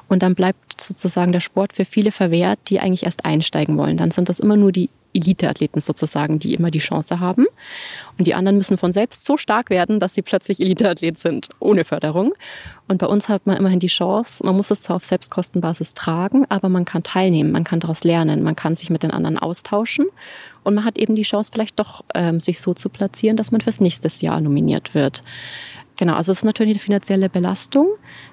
Und dann bleibt sozusagen der Sport für viele verwehrt, die eigentlich erst einsteigen wollen. Dann sind das immer nur die Eliteathleten sozusagen, die immer die Chance haben. Und die anderen müssen von selbst so stark werden, dass sie plötzlich Eliteathlet sind, ohne Förderung. Und bei uns hat man immerhin die Chance, man muss es zwar auf Selbstkostenbasis tragen, aber man kann teilnehmen, man kann daraus lernen, man kann sich mit den anderen austauschen und man hat eben die Chance, vielleicht doch ähm, sich so zu platzieren, dass man fürs nächste Jahr nominiert wird. Genau, also es ist natürlich eine finanzielle Belastung.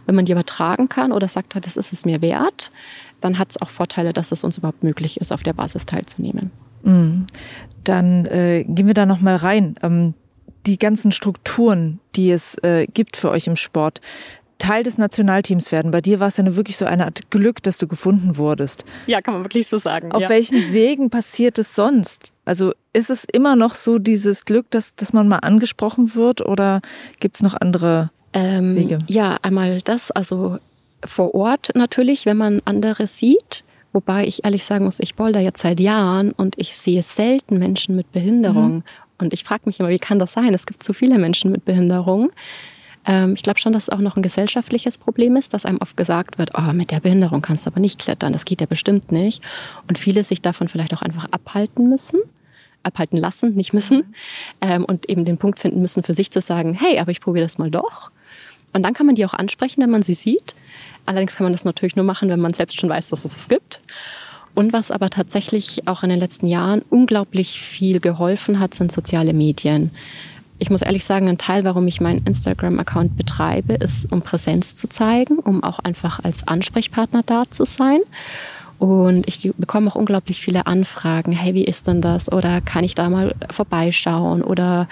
Wenn man die übertragen kann oder sagt, das ist es mir wert, dann hat es auch Vorteile, dass es uns überhaupt möglich ist, auf der Basis teilzunehmen. Mhm. Dann äh, gehen wir da noch mal rein. Ähm, die ganzen Strukturen, die es äh, gibt für euch im Sport, Teil des Nationalteams werden. Bei dir war es ja wirklich so eine Art Glück, dass du gefunden wurdest. Ja, kann man wirklich so sagen. Auf ja. welchen Wegen passiert es sonst? Also ist es immer noch so dieses Glück, dass, dass man mal angesprochen wird oder gibt es noch andere ähm, Wege? Ja, einmal das, also vor Ort natürlich, wenn man andere sieht. Wobei ich ehrlich sagen muss, ich boulder jetzt seit Jahren und ich sehe selten Menschen mit Behinderung. Mhm. Und ich frage mich immer, wie kann das sein? Es gibt so viele Menschen mit Behinderung. Ähm, ich glaube schon, dass es auch noch ein gesellschaftliches Problem ist, dass einem oft gesagt wird, oh, mit der Behinderung kannst du aber nicht klettern, das geht ja bestimmt nicht. Und viele sich davon vielleicht auch einfach abhalten müssen abhalten lassen, nicht müssen. Ähm, und eben den Punkt finden müssen, für sich zu sagen, hey, aber ich probiere das mal doch. Und dann kann man die auch ansprechen, wenn man sie sieht. Allerdings kann man das natürlich nur machen, wenn man selbst schon weiß, dass es das gibt. Und was aber tatsächlich auch in den letzten Jahren unglaublich viel geholfen hat, sind soziale Medien ich muss ehrlich sagen, ein Teil, warum ich meinen Instagram-Account betreibe, ist, um Präsenz zu zeigen, um auch einfach als Ansprechpartner da zu sein. Und ich bekomme auch unglaublich viele Anfragen. Hey, wie ist denn das? Oder kann ich da mal vorbeischauen? Oder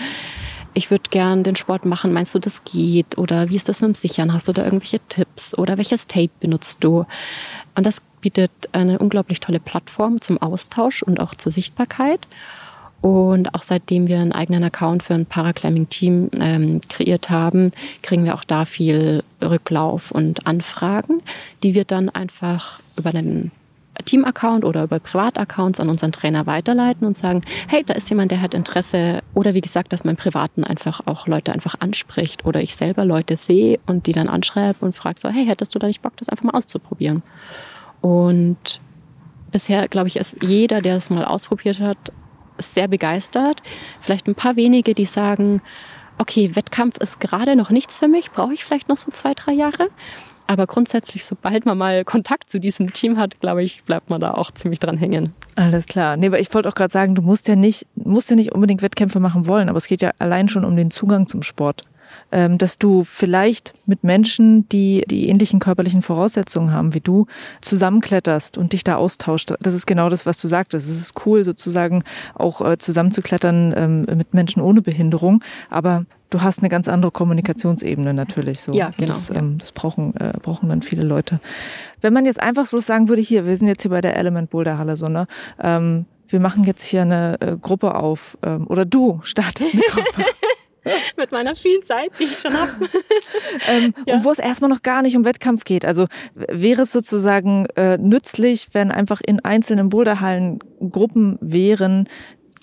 ich würde gern den Sport machen. Meinst du, das geht? Oder wie ist das mit dem Sichern? Hast du da irgendwelche Tipps? Oder welches Tape benutzt du? Und das bietet eine unglaublich tolle Plattform zum Austausch und auch zur Sichtbarkeit. Und auch seitdem wir einen eigenen Account für ein Paraclimbing-Team ähm, kreiert haben, kriegen wir auch da viel Rücklauf und Anfragen, die wir dann einfach über den Team-Account oder über Privataccounts an unseren Trainer weiterleiten und sagen, hey, da ist jemand, der hat Interesse. Oder wie gesagt, dass mein Privaten einfach auch Leute einfach anspricht oder ich selber Leute sehe und die dann anschreibe und frage so, hey, hättest du da nicht Bock, das einfach mal auszuprobieren? Und bisher, glaube ich, ist jeder, der es mal ausprobiert hat, sehr begeistert. Vielleicht ein paar wenige, die sagen, okay, Wettkampf ist gerade noch nichts für mich, brauche ich vielleicht noch so zwei, drei Jahre. Aber grundsätzlich, sobald man mal Kontakt zu diesem Team hat, glaube ich, bleibt man da auch ziemlich dran hängen. Alles klar. Nee, aber ich wollte auch gerade sagen, du musst ja nicht, musst ja nicht unbedingt Wettkämpfe machen wollen, aber es geht ja allein schon um den Zugang zum Sport. Ähm, dass du vielleicht mit Menschen, die die ähnlichen körperlichen Voraussetzungen haben wie du, zusammenkletterst und dich da austauscht. Das ist genau das, was du sagtest. Es ist cool, sozusagen auch äh, zusammenzuklettern ähm, mit Menschen ohne Behinderung, aber du hast eine ganz andere Kommunikationsebene natürlich. So. Ja, genau. Das, ähm, das brauchen, äh, brauchen dann viele Leute. Wenn man jetzt einfach bloß sagen würde, hier, wir sind jetzt hier bei der Element Boulder Halle, so, ne? Ähm, wir machen jetzt hier eine äh, Gruppe auf ähm, oder du startest eine (laughs) Gruppe. (laughs) mit meiner vielen Zeit, die ich schon habe. (laughs) ähm, ja. Und wo es erstmal noch gar nicht um Wettkampf geht. Also wäre es sozusagen äh, nützlich, wenn einfach in einzelnen Boulderhallen Gruppen wären,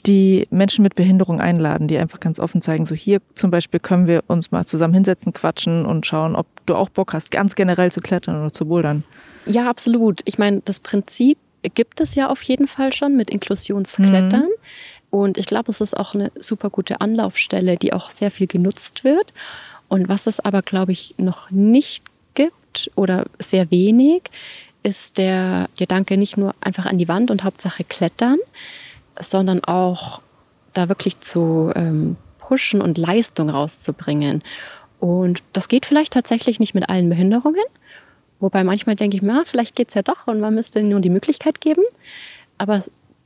die Menschen mit Behinderung einladen, die einfach ganz offen zeigen, so hier zum Beispiel können wir uns mal zusammen hinsetzen, quatschen und schauen, ob du auch Bock hast, ganz generell zu klettern oder zu bouldern. Ja, absolut. Ich meine, das Prinzip gibt es ja auf jeden Fall schon mit Inklusionsklettern. Mhm. Und ich glaube, es ist auch eine super gute Anlaufstelle, die auch sehr viel genutzt wird. Und was es aber, glaube ich, noch nicht gibt oder sehr wenig, ist der Gedanke nicht nur einfach an die Wand und Hauptsache klettern, sondern auch da wirklich zu ähm, pushen und Leistung rauszubringen. Und das geht vielleicht tatsächlich nicht mit allen Behinderungen. Wobei manchmal denke ich, na, vielleicht geht es ja doch und man müsste nur die Möglichkeit geben. Aber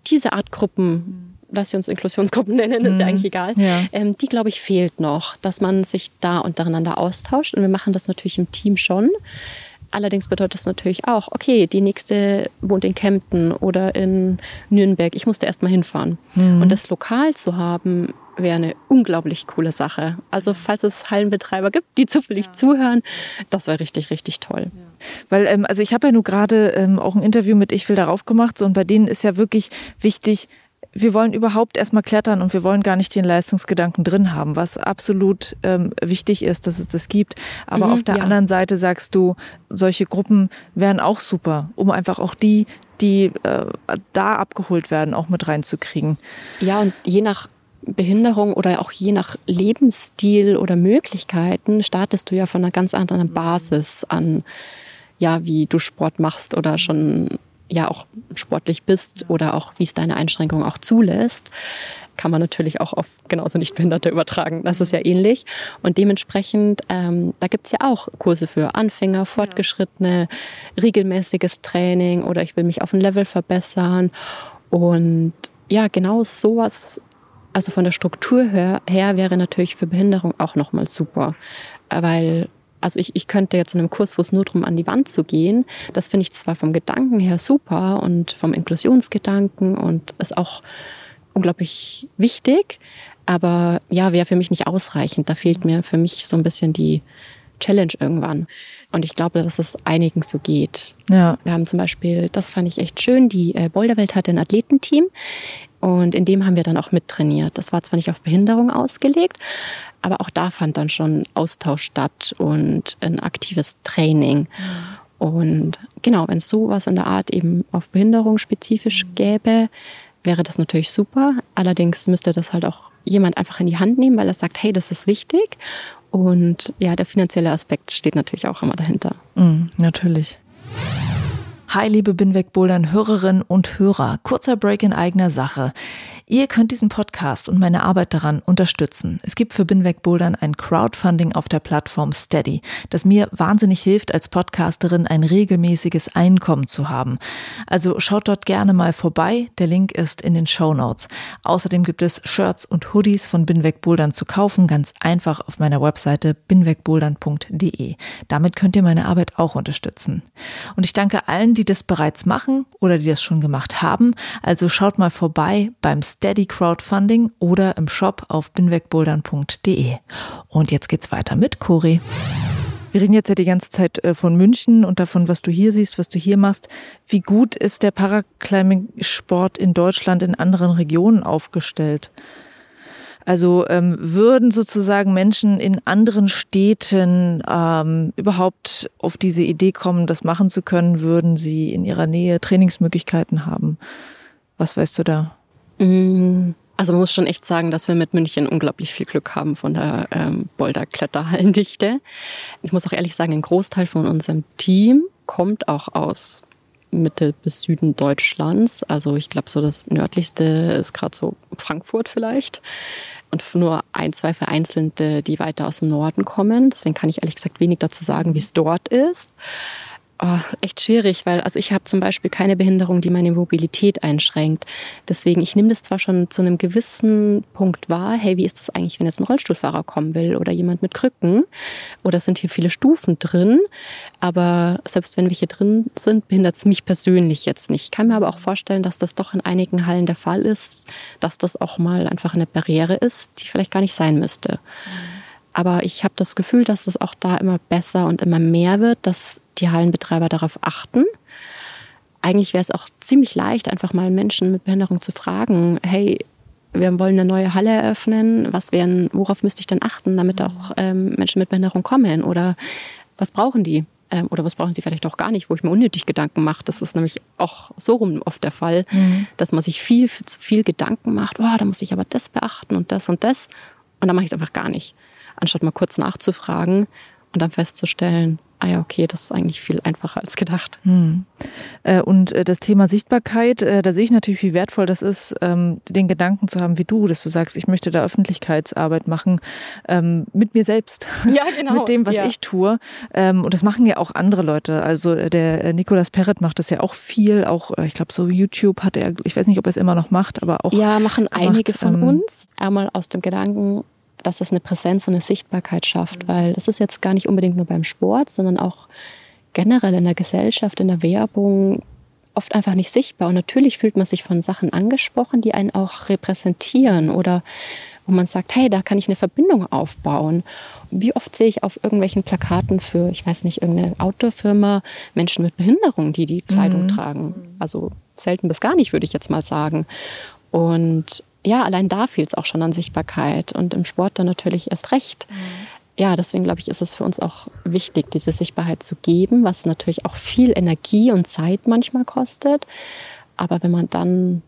diese Art Gruppen lass sie uns Inklusionsgruppen (laughs) nennen, ist mhm. ja eigentlich egal. Ja. Ähm, die, glaube ich, fehlt noch, dass man sich da untereinander austauscht. Und wir machen das natürlich im Team schon. Allerdings bedeutet das natürlich auch, okay, die nächste wohnt in Kempten oder in Nürnberg. Ich musste erst mal hinfahren. Mhm. Und das lokal zu haben, wäre eine unglaublich coole Sache. Also falls es Hallenbetreiber gibt, die zufällig ja. zuhören, das wäre richtig, richtig toll. Ja. Weil, ähm, also ich habe ja nur gerade ähm, auch ein Interview mit Ich will darauf gemacht so, und bei denen ist ja wirklich wichtig, wir wollen überhaupt erstmal klettern und wir wollen gar nicht den Leistungsgedanken drin haben, was absolut ähm, wichtig ist, dass es das gibt. Aber mhm, auf der ja. anderen Seite sagst du, solche Gruppen wären auch super, um einfach auch die, die äh, da abgeholt werden, auch mit reinzukriegen. Ja, und je nach Behinderung oder auch je nach Lebensstil oder Möglichkeiten startest du ja von einer ganz anderen Basis an, ja, wie du Sport machst oder schon ja auch sportlich bist oder auch wie es deine Einschränkung auch zulässt, kann man natürlich auch auf genauso Nichtbehinderte übertragen. Das ist ja ähnlich. Und dementsprechend, ähm, da gibt's ja auch Kurse für Anfänger, Fortgeschrittene, regelmäßiges Training oder ich will mich auf ein Level verbessern. Und ja, genau sowas, also von der Struktur her, her wäre natürlich für Behinderung auch nochmal super. Weil also ich, ich könnte jetzt in einem Kurs, wo es nur darum an die Wand zu gehen, das finde ich zwar vom Gedanken her super und vom Inklusionsgedanken und ist auch unglaublich wichtig, aber ja, wäre für mich nicht ausreichend. Da fehlt mir für mich so ein bisschen die Challenge irgendwann. Und ich glaube, dass es einigen so geht. Ja. Wir haben zum Beispiel, das fand ich echt schön, die äh, Boulderwelt hatte ein Athletenteam und in dem haben wir dann auch mittrainiert. Das war zwar nicht auf Behinderung ausgelegt, aber auch da fand dann schon Austausch statt und ein aktives Training. Und genau, wenn es sowas in der Art eben auf Behinderung spezifisch mhm. gäbe, wäre das natürlich super. Allerdings müsste das halt auch jemand einfach in die Hand nehmen, weil er sagt, hey, das ist wichtig. Und ja, der finanzielle Aspekt steht natürlich auch immer dahinter. Mm, natürlich. Hi, liebe Binweg-Bouldern Hörerinnen und Hörer. Kurzer Break in eigener Sache. Ihr könnt diesen Podcast und meine Arbeit daran unterstützen. Es gibt für Binweg Bouldern ein Crowdfunding auf der Plattform Steady, das mir wahnsinnig hilft, als Podcasterin ein regelmäßiges Einkommen zu haben. Also schaut dort gerne mal vorbei. Der Link ist in den Show Notes. Außerdem gibt es Shirts und Hoodies von Binweg Bouldern zu kaufen, ganz einfach auf meiner Webseite binwegbouldern.de. Damit könnt ihr meine Arbeit auch unterstützen. Und ich danke allen, die das bereits machen oder die das schon gemacht haben. Also schaut mal vorbei beim Crowdfunding oder im Shop auf binwegbouldern.de. Und jetzt geht's weiter mit Cori. Wir reden jetzt ja die ganze Zeit äh, von München und davon, was du hier siehst, was du hier machst. Wie gut ist der Paraclimbing-Sport in Deutschland in anderen Regionen aufgestellt? Also ähm, würden sozusagen Menschen in anderen Städten ähm, überhaupt auf diese Idee kommen, das machen zu können, würden sie in ihrer Nähe Trainingsmöglichkeiten haben? Was weißt du da? Also man muss schon echt sagen, dass wir mit München unglaublich viel Glück haben von der ähm, Boulder-Kletterhallendichte. Ich muss auch ehrlich sagen, ein Großteil von unserem Team kommt auch aus Mitte bis Süden Deutschlands. Also ich glaube, so das nördlichste ist gerade so Frankfurt vielleicht. Und nur ein, zwei vereinzelte, die weiter aus dem Norden kommen. Deswegen kann ich ehrlich gesagt wenig dazu sagen, wie es dort ist. Oh, echt schwierig, weil also ich habe zum Beispiel keine Behinderung, die meine Mobilität einschränkt. Deswegen, ich nehme das zwar schon zu einem gewissen Punkt wahr, hey, wie ist das eigentlich, wenn jetzt ein Rollstuhlfahrer kommen will oder jemand mit Krücken oder sind hier viele Stufen drin, aber selbst wenn wir hier drin sind, behindert es mich persönlich jetzt nicht. Ich kann mir aber auch vorstellen, dass das doch in einigen Hallen der Fall ist, dass das auch mal einfach eine Barriere ist, die vielleicht gar nicht sein müsste. Mhm. Aber ich habe das Gefühl, dass es auch da immer besser und immer mehr wird, dass die Hallenbetreiber darauf achten. Eigentlich wäre es auch ziemlich leicht, einfach mal Menschen mit Behinderung zu fragen, hey, wir wollen eine neue Halle eröffnen, was wären, worauf müsste ich denn achten, damit auch ähm, Menschen mit Behinderung kommen? Oder was brauchen die? Ähm, oder was brauchen sie vielleicht auch gar nicht, wo ich mir unnötig Gedanken mache. Das ist nämlich auch so rum oft der Fall, mhm. dass man sich viel zu viel Gedanken macht, oh, da muss ich aber das beachten und das und das. Und dann mache ich es einfach gar nicht anstatt mal kurz nachzufragen und dann festzustellen, ah ja, okay, das ist eigentlich viel einfacher als gedacht. Hm. Äh, und äh, das Thema Sichtbarkeit, äh, da sehe ich natürlich, wie wertvoll das ist, ähm, den Gedanken zu haben wie du, dass du sagst, ich möchte da Öffentlichkeitsarbeit machen ähm, mit mir selbst, (laughs) ja, genau. mit dem, was ja. ich tue. Ähm, und das machen ja auch andere Leute. Also der Nicolas Perret macht das ja auch viel, auch ich glaube so YouTube hat er, ich weiß nicht, ob er es immer noch macht, aber auch. Ja, machen gemacht, einige von uns. Einmal aus dem Gedanken, dass es eine Präsenz und eine Sichtbarkeit schafft, weil das ist jetzt gar nicht unbedingt nur beim Sport, sondern auch generell in der Gesellschaft, in der Werbung oft einfach nicht sichtbar. Und natürlich fühlt man sich von Sachen angesprochen, die einen auch repräsentieren oder wo man sagt, hey, da kann ich eine Verbindung aufbauen. Wie oft sehe ich auf irgendwelchen Plakaten für, ich weiß nicht, irgendeine Outdoor-Firma Menschen mit Behinderung, die die Kleidung mhm. tragen. Also selten bis gar nicht, würde ich jetzt mal sagen. Und ja, allein da fehlt es auch schon an Sichtbarkeit und im Sport dann natürlich erst recht. Mhm. Ja, deswegen glaube ich, ist es für uns auch wichtig, diese Sichtbarkeit zu geben, was natürlich auch viel Energie und Zeit manchmal kostet. Aber wenn man dann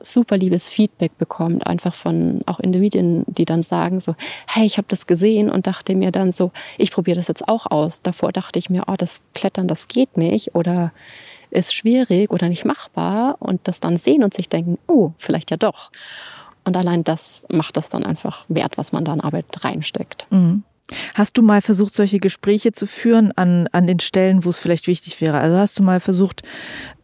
super liebes Feedback bekommt, einfach von auch Individuen, die dann sagen so, hey, ich habe das gesehen und dachte mir dann so, ich probiere das jetzt auch aus. Davor dachte ich mir, oh, das Klettern, das geht nicht oder ist schwierig oder nicht machbar und das dann sehen und sich denken, oh, vielleicht ja doch. Und allein das macht das dann einfach wert, was man da an Arbeit reinsteckt. Mhm. Hast du mal versucht, solche Gespräche zu führen an, an den Stellen, wo es vielleicht wichtig wäre? Also hast du mal versucht,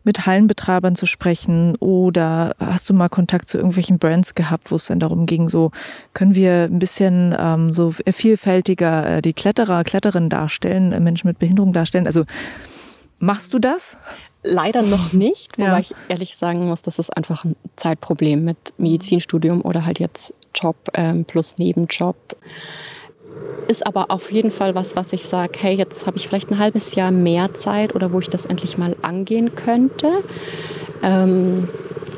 mit Hallenbetreibern zu sprechen oder hast du mal Kontakt zu irgendwelchen Brands gehabt, wo es dann darum ging, so können wir ein bisschen ähm, so vielfältiger äh, die Kletterer, Kletterinnen darstellen, äh, Menschen mit Behinderung darstellen? Also machst du das? Leider noch nicht, wobei ja. ich ehrlich sagen muss, das ist einfach ein Zeitproblem mit Medizinstudium oder halt jetzt Job ähm, plus Nebenjob. Ist aber auf jeden Fall was, was ich sage, hey, jetzt habe ich vielleicht ein halbes Jahr mehr Zeit oder wo ich das endlich mal angehen könnte. Ähm,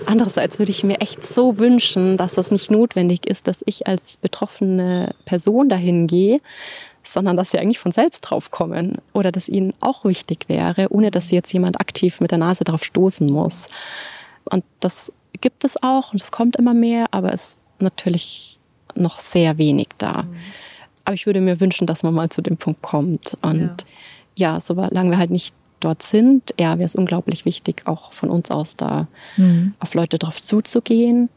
andererseits würde ich mir echt so wünschen, dass es nicht notwendig ist, dass ich als betroffene Person dahin gehe, sondern dass sie eigentlich von selbst drauf kommen oder dass ihnen auch wichtig wäre, ohne dass jetzt jemand aktiv mit der Nase drauf stoßen muss. Und das gibt es auch und es kommt immer mehr, aber es ist natürlich noch sehr wenig da. Mhm. Aber ich würde mir wünschen, dass man mal zu dem Punkt kommt. Und ja, ja solange wir halt nicht dort sind, ja, wäre es unglaublich wichtig, auch von uns aus da mhm. auf Leute drauf zuzugehen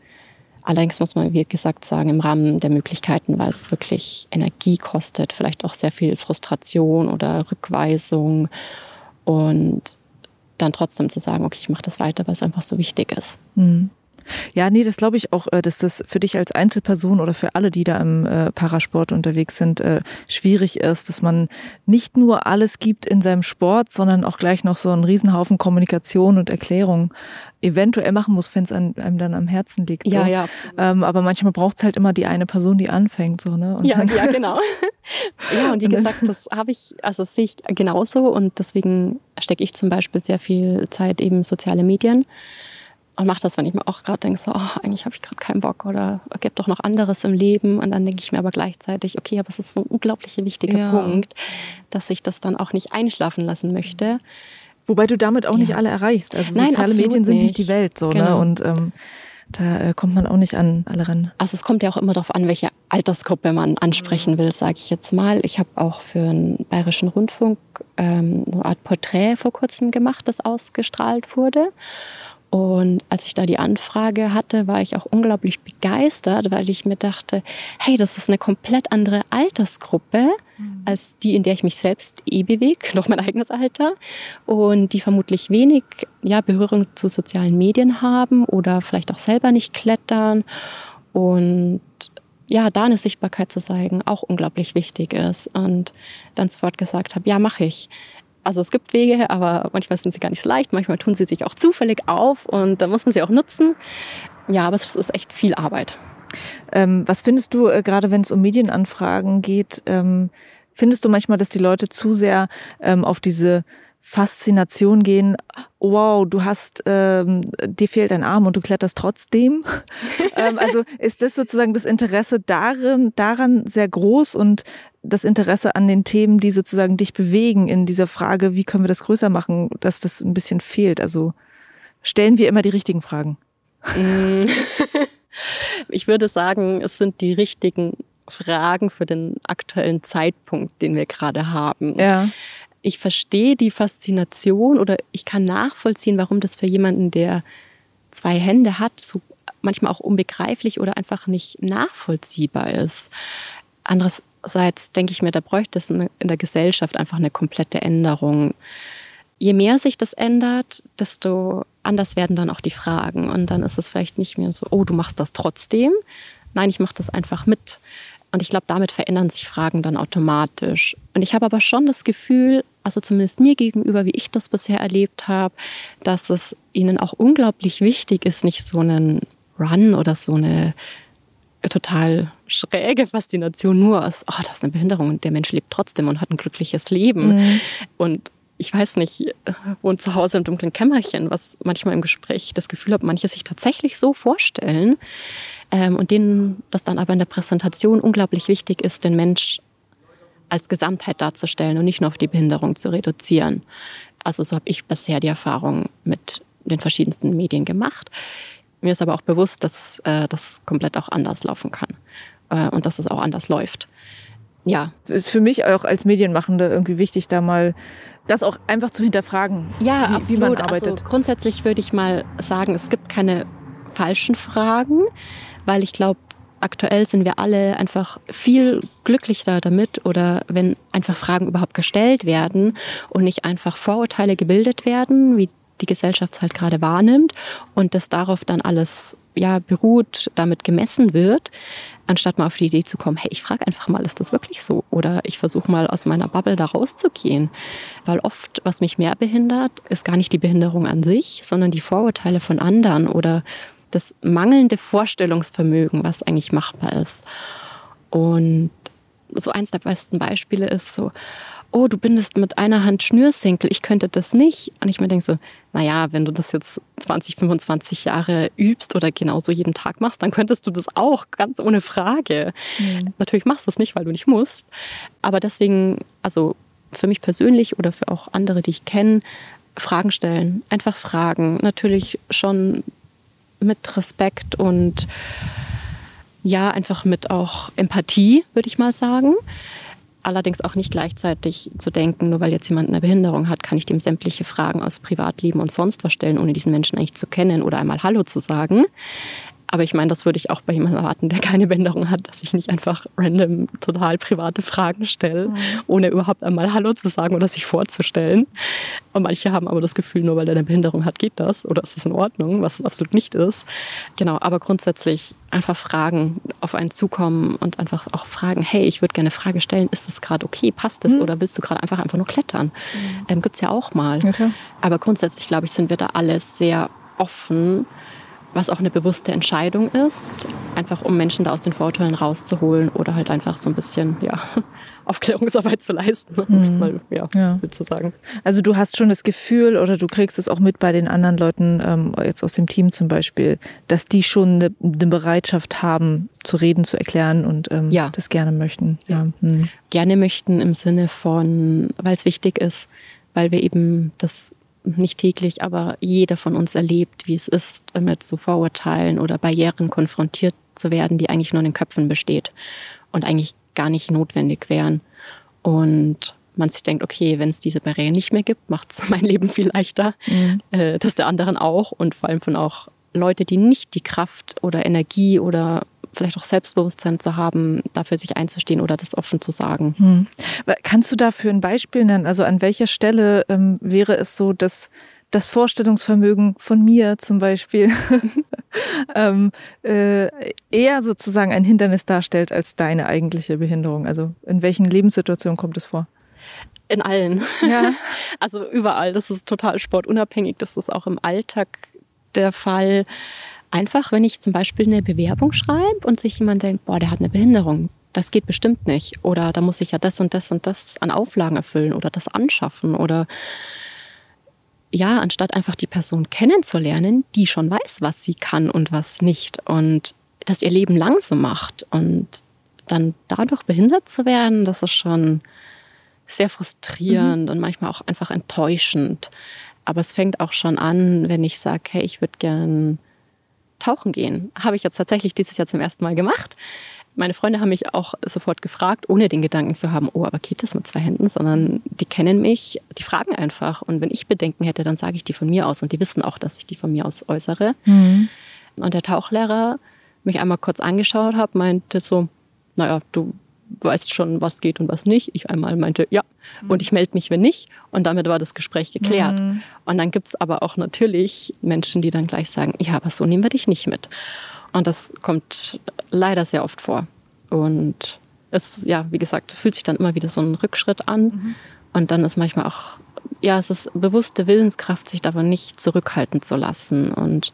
Allerdings muss man, wie gesagt, sagen, im Rahmen der Möglichkeiten, weil es wirklich Energie kostet, vielleicht auch sehr viel Frustration oder Rückweisung und dann trotzdem zu sagen, okay, ich mache das weiter, weil es einfach so wichtig ist. Mhm. Ja, nee, das glaube ich auch, äh, dass das für dich als Einzelperson oder für alle, die da im äh, Parasport unterwegs sind, äh, schwierig ist, dass man nicht nur alles gibt in seinem Sport, sondern auch gleich noch so einen Riesenhaufen Kommunikation und Erklärung eventuell machen muss, wenn es einem dann am Herzen liegt. Ja, so. ja. Ähm, aber manchmal braucht es halt immer die eine Person, die anfängt. So, ne? Und ja, ja, (laughs) genau. ja, und wie gesagt, das habe ich, also sehe ich genauso und deswegen stecke ich zum Beispiel sehr viel Zeit eben soziale Medien und mache das, wenn ich mir auch gerade denke, so, oh, eigentlich habe ich gerade keinen Bock oder es gibt doch noch anderes im Leben. Und dann denke ich mir aber gleichzeitig, okay, aber es ist so ein unglaublich wichtiger ja. Punkt, dass ich das dann auch nicht einschlafen lassen möchte. Wobei du damit auch ja. nicht alle erreichst. Also Nein, soziale Medien sind nicht die Welt so, ne? genau. ne? Und ähm, da äh, kommt man auch nicht an alle ran. Also es kommt ja auch immer darauf an, welche Altersgruppe man ansprechen will, sage ich jetzt mal. Ich habe auch für einen Bayerischen Rundfunk ähm, eine Art Porträt vor kurzem gemacht, das ausgestrahlt wurde. Und als ich da die Anfrage hatte, war ich auch unglaublich begeistert, weil ich mir dachte, hey, das ist eine komplett andere Altersgruppe mhm. als die, in der ich mich selbst eh bewege, (laughs) noch mein eigenes Alter. Und die vermutlich wenig ja, Berührung zu sozialen Medien haben oder vielleicht auch selber nicht klettern. Und ja, da eine Sichtbarkeit zu zeigen, auch unglaublich wichtig ist. Und dann sofort gesagt habe, ja, mache ich. Also es gibt Wege, aber manchmal sind sie gar nicht so leicht. Manchmal tun sie sich auch zufällig auf und da muss man sie auch nutzen. Ja, aber es ist echt viel Arbeit. Ähm, was findest du, äh, gerade wenn es um Medienanfragen geht, ähm, findest du manchmal, dass die Leute zu sehr ähm, auf diese Faszination gehen, wow, du hast, ähm, dir fehlt ein Arm und du kletterst trotzdem. (laughs) ähm, also ist das sozusagen das Interesse darin, daran sehr groß und das Interesse an den Themen, die sozusagen dich bewegen in dieser Frage, wie können wir das größer machen, dass das ein bisschen fehlt. Also stellen wir immer die richtigen Fragen. Mm. (laughs) ich würde sagen, es sind die richtigen Fragen für den aktuellen Zeitpunkt, den wir gerade haben. Ja ich verstehe die Faszination oder ich kann nachvollziehen, warum das für jemanden, der zwei Hände hat, so manchmal auch unbegreiflich oder einfach nicht nachvollziehbar ist. Andererseits denke ich mir, da bräuchte es in der Gesellschaft einfach eine komplette Änderung. Je mehr sich das ändert, desto anders werden dann auch die Fragen. Und dann ist es vielleicht nicht mehr so, oh, du machst das trotzdem. Nein, ich mache das einfach mit. Und ich glaube, damit verändern sich Fragen dann automatisch. Und ich habe aber schon das Gefühl, also zumindest mir gegenüber, wie ich das bisher erlebt habe, dass es ihnen auch unglaublich wichtig ist, nicht so einen Run oder so eine total schräge Faszination nur aus, oh, das ist eine Behinderung und der Mensch lebt trotzdem und hat ein glückliches Leben. Mhm. Und ich weiß nicht, wohnt zu Hause im dunklen Kämmerchen, was manchmal im Gespräch das Gefühl habe, manche sich tatsächlich so vorstellen ähm, und denen das dann aber in der Präsentation unglaublich wichtig ist, den Mensch als Gesamtheit darzustellen und nicht nur auf die Behinderung zu reduzieren. Also so habe ich bisher die Erfahrung mit den verschiedensten Medien gemacht. Mir ist aber auch bewusst, dass äh, das komplett auch anders laufen kann äh, und dass es auch anders läuft. Ja. Ist für mich auch als Medienmachende irgendwie wichtig, da mal das auch einfach zu hinterfragen, ja, wie, absolut. wie man arbeitet. Also grundsätzlich würde ich mal sagen, es gibt keine falschen Fragen, weil ich glaube, aktuell sind wir alle einfach viel glücklicher damit oder wenn einfach Fragen überhaupt gestellt werden und nicht einfach Vorurteile gebildet werden, wie die Gesellschaft halt gerade wahrnimmt und dass darauf dann alles ja beruht, damit gemessen wird, anstatt mal auf die Idee zu kommen, hey, ich frage einfach mal, ist das wirklich so? Oder ich versuche mal aus meiner Bubble da rauszugehen. Weil oft, was mich mehr behindert, ist gar nicht die Behinderung an sich, sondern die Vorurteile von anderen oder das mangelnde Vorstellungsvermögen, was eigentlich machbar ist. Und so eins der besten Beispiele ist so, oh, du bindest mit einer Hand Schnürsenkel, ich könnte das nicht. Und ich mir denke so, naja, wenn du das jetzt 20, 25 Jahre übst oder genauso jeden Tag machst, dann könntest du das auch, ganz ohne Frage. Mhm. Natürlich machst du es nicht, weil du nicht musst. Aber deswegen, also für mich persönlich oder für auch andere, die ich kenne, Fragen stellen, einfach fragen. Natürlich schon mit Respekt und ja, einfach mit auch Empathie, würde ich mal sagen. Allerdings auch nicht gleichzeitig zu denken, nur weil jetzt jemand eine Behinderung hat, kann ich dem sämtliche Fragen aus Privatleben und sonst was stellen, ohne diesen Menschen eigentlich zu kennen oder einmal Hallo zu sagen. Aber ich meine, das würde ich auch bei jemandem erwarten, der keine Behinderung hat, dass ich nicht einfach random total private Fragen stelle, mhm. ohne überhaupt einmal Hallo zu sagen oder sich vorzustellen. Und manche haben aber das Gefühl, nur weil der eine Behinderung hat, geht das oder ist das in Ordnung, was es absolut nicht ist. Genau, aber grundsätzlich einfach Fragen auf einen zukommen und einfach auch fragen, hey, ich würde gerne eine Frage stellen, ist das gerade okay, passt das mhm. oder willst du gerade einfach einfach nur klettern? Mhm. Ähm, Gibt es ja auch mal. Okay. Aber grundsätzlich, glaube ich, sind wir da alle sehr offen was auch eine bewusste Entscheidung ist, einfach um Menschen da aus den Vorurteilen rauszuholen oder halt einfach so ein bisschen ja, (laughs) Aufklärungsarbeit zu leisten, um mhm. mal ja, ja. zu sagen. Also du hast schon das Gefühl oder du kriegst es auch mit bei den anderen Leuten, ähm, jetzt aus dem Team zum Beispiel, dass die schon eine, eine Bereitschaft haben, zu reden, zu erklären und ähm, ja. das gerne möchten. Ja. Mhm. Gerne möchten im Sinne von, weil es wichtig ist, weil wir eben das nicht täglich, aber jeder von uns erlebt, wie es ist, mit so Vorurteilen oder Barrieren konfrontiert zu werden, die eigentlich nur in den Köpfen besteht und eigentlich gar nicht notwendig wären. Und man sich denkt, okay, wenn es diese Barrieren nicht mehr gibt, macht es (laughs) mein Leben viel leichter, mhm. äh, das der anderen auch und vor allem von auch Leute, die nicht die Kraft oder Energie oder vielleicht auch Selbstbewusstsein zu haben, dafür sich einzustehen oder das offen zu sagen. Hm. Kannst du dafür ein Beispiel nennen? Also an welcher Stelle ähm, wäre es so, dass das Vorstellungsvermögen von mir zum Beispiel (laughs) ähm, äh, eher sozusagen ein Hindernis darstellt als deine eigentliche Behinderung? Also in welchen Lebenssituationen kommt es vor? In allen. Ja. (laughs) Also überall. Das ist total sportunabhängig. Das ist auch im Alltag der Fall. Einfach, wenn ich zum Beispiel eine Bewerbung schreibe und sich jemand denkt, boah, der hat eine Behinderung, das geht bestimmt nicht. Oder da muss ich ja das und das und das an Auflagen erfüllen oder das anschaffen. Oder ja, anstatt einfach die Person kennenzulernen, die schon weiß, was sie kann und was nicht. Und das ihr Leben lang so macht. Und dann dadurch behindert zu werden, das ist schon sehr frustrierend mhm. und manchmal auch einfach enttäuschend. Aber es fängt auch schon an, wenn ich sage, hey, ich würde gern tauchen gehen. Habe ich jetzt tatsächlich dieses Jahr zum ersten Mal gemacht. Meine Freunde haben mich auch sofort gefragt, ohne den Gedanken zu haben, oh, aber geht das mit zwei Händen, sondern die kennen mich, die fragen einfach. Und wenn ich Bedenken hätte, dann sage ich die von mir aus. Und die wissen auch, dass ich die von mir aus äußere. Mhm. Und der Tauchlehrer mich einmal kurz angeschaut hat, meinte so, naja, du weißt schon, was geht und was nicht. Ich einmal meinte, ja, mhm. und ich melde mich, wenn nicht. Und damit war das Gespräch geklärt. Mhm. Und dann gibt es aber auch natürlich Menschen, die dann gleich sagen, ja, aber so nehmen wir dich nicht mit. Und das kommt leider sehr oft vor. Und es, ja, wie gesagt, fühlt sich dann immer wieder so ein Rückschritt an. Mhm. Und dann ist manchmal auch, ja, es ist bewusste Willenskraft, sich davon nicht zurückhalten zu lassen. Und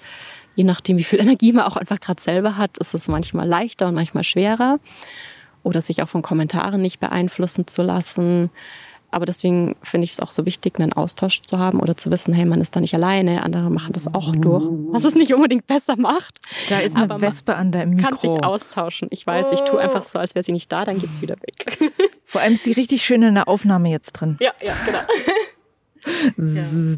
je nachdem, wie viel (laughs) Energie man auch einfach gerade selber hat, ist es manchmal leichter und manchmal schwerer oder sich auch von Kommentaren nicht beeinflussen zu lassen. Aber deswegen finde ich es auch so wichtig, einen Austausch zu haben oder zu wissen, hey, man ist da nicht alleine, andere machen das auch durch, was es nicht unbedingt besser macht. Da ist eine Aber Wespe an deinem Mikro. kann sich austauschen. Ich weiß, ich tue einfach so, als wäre sie nicht da, dann geht es wieder weg. (laughs) Vor allem ist sie richtig schön in der Aufnahme jetzt drin. Ja, ja, genau. ja.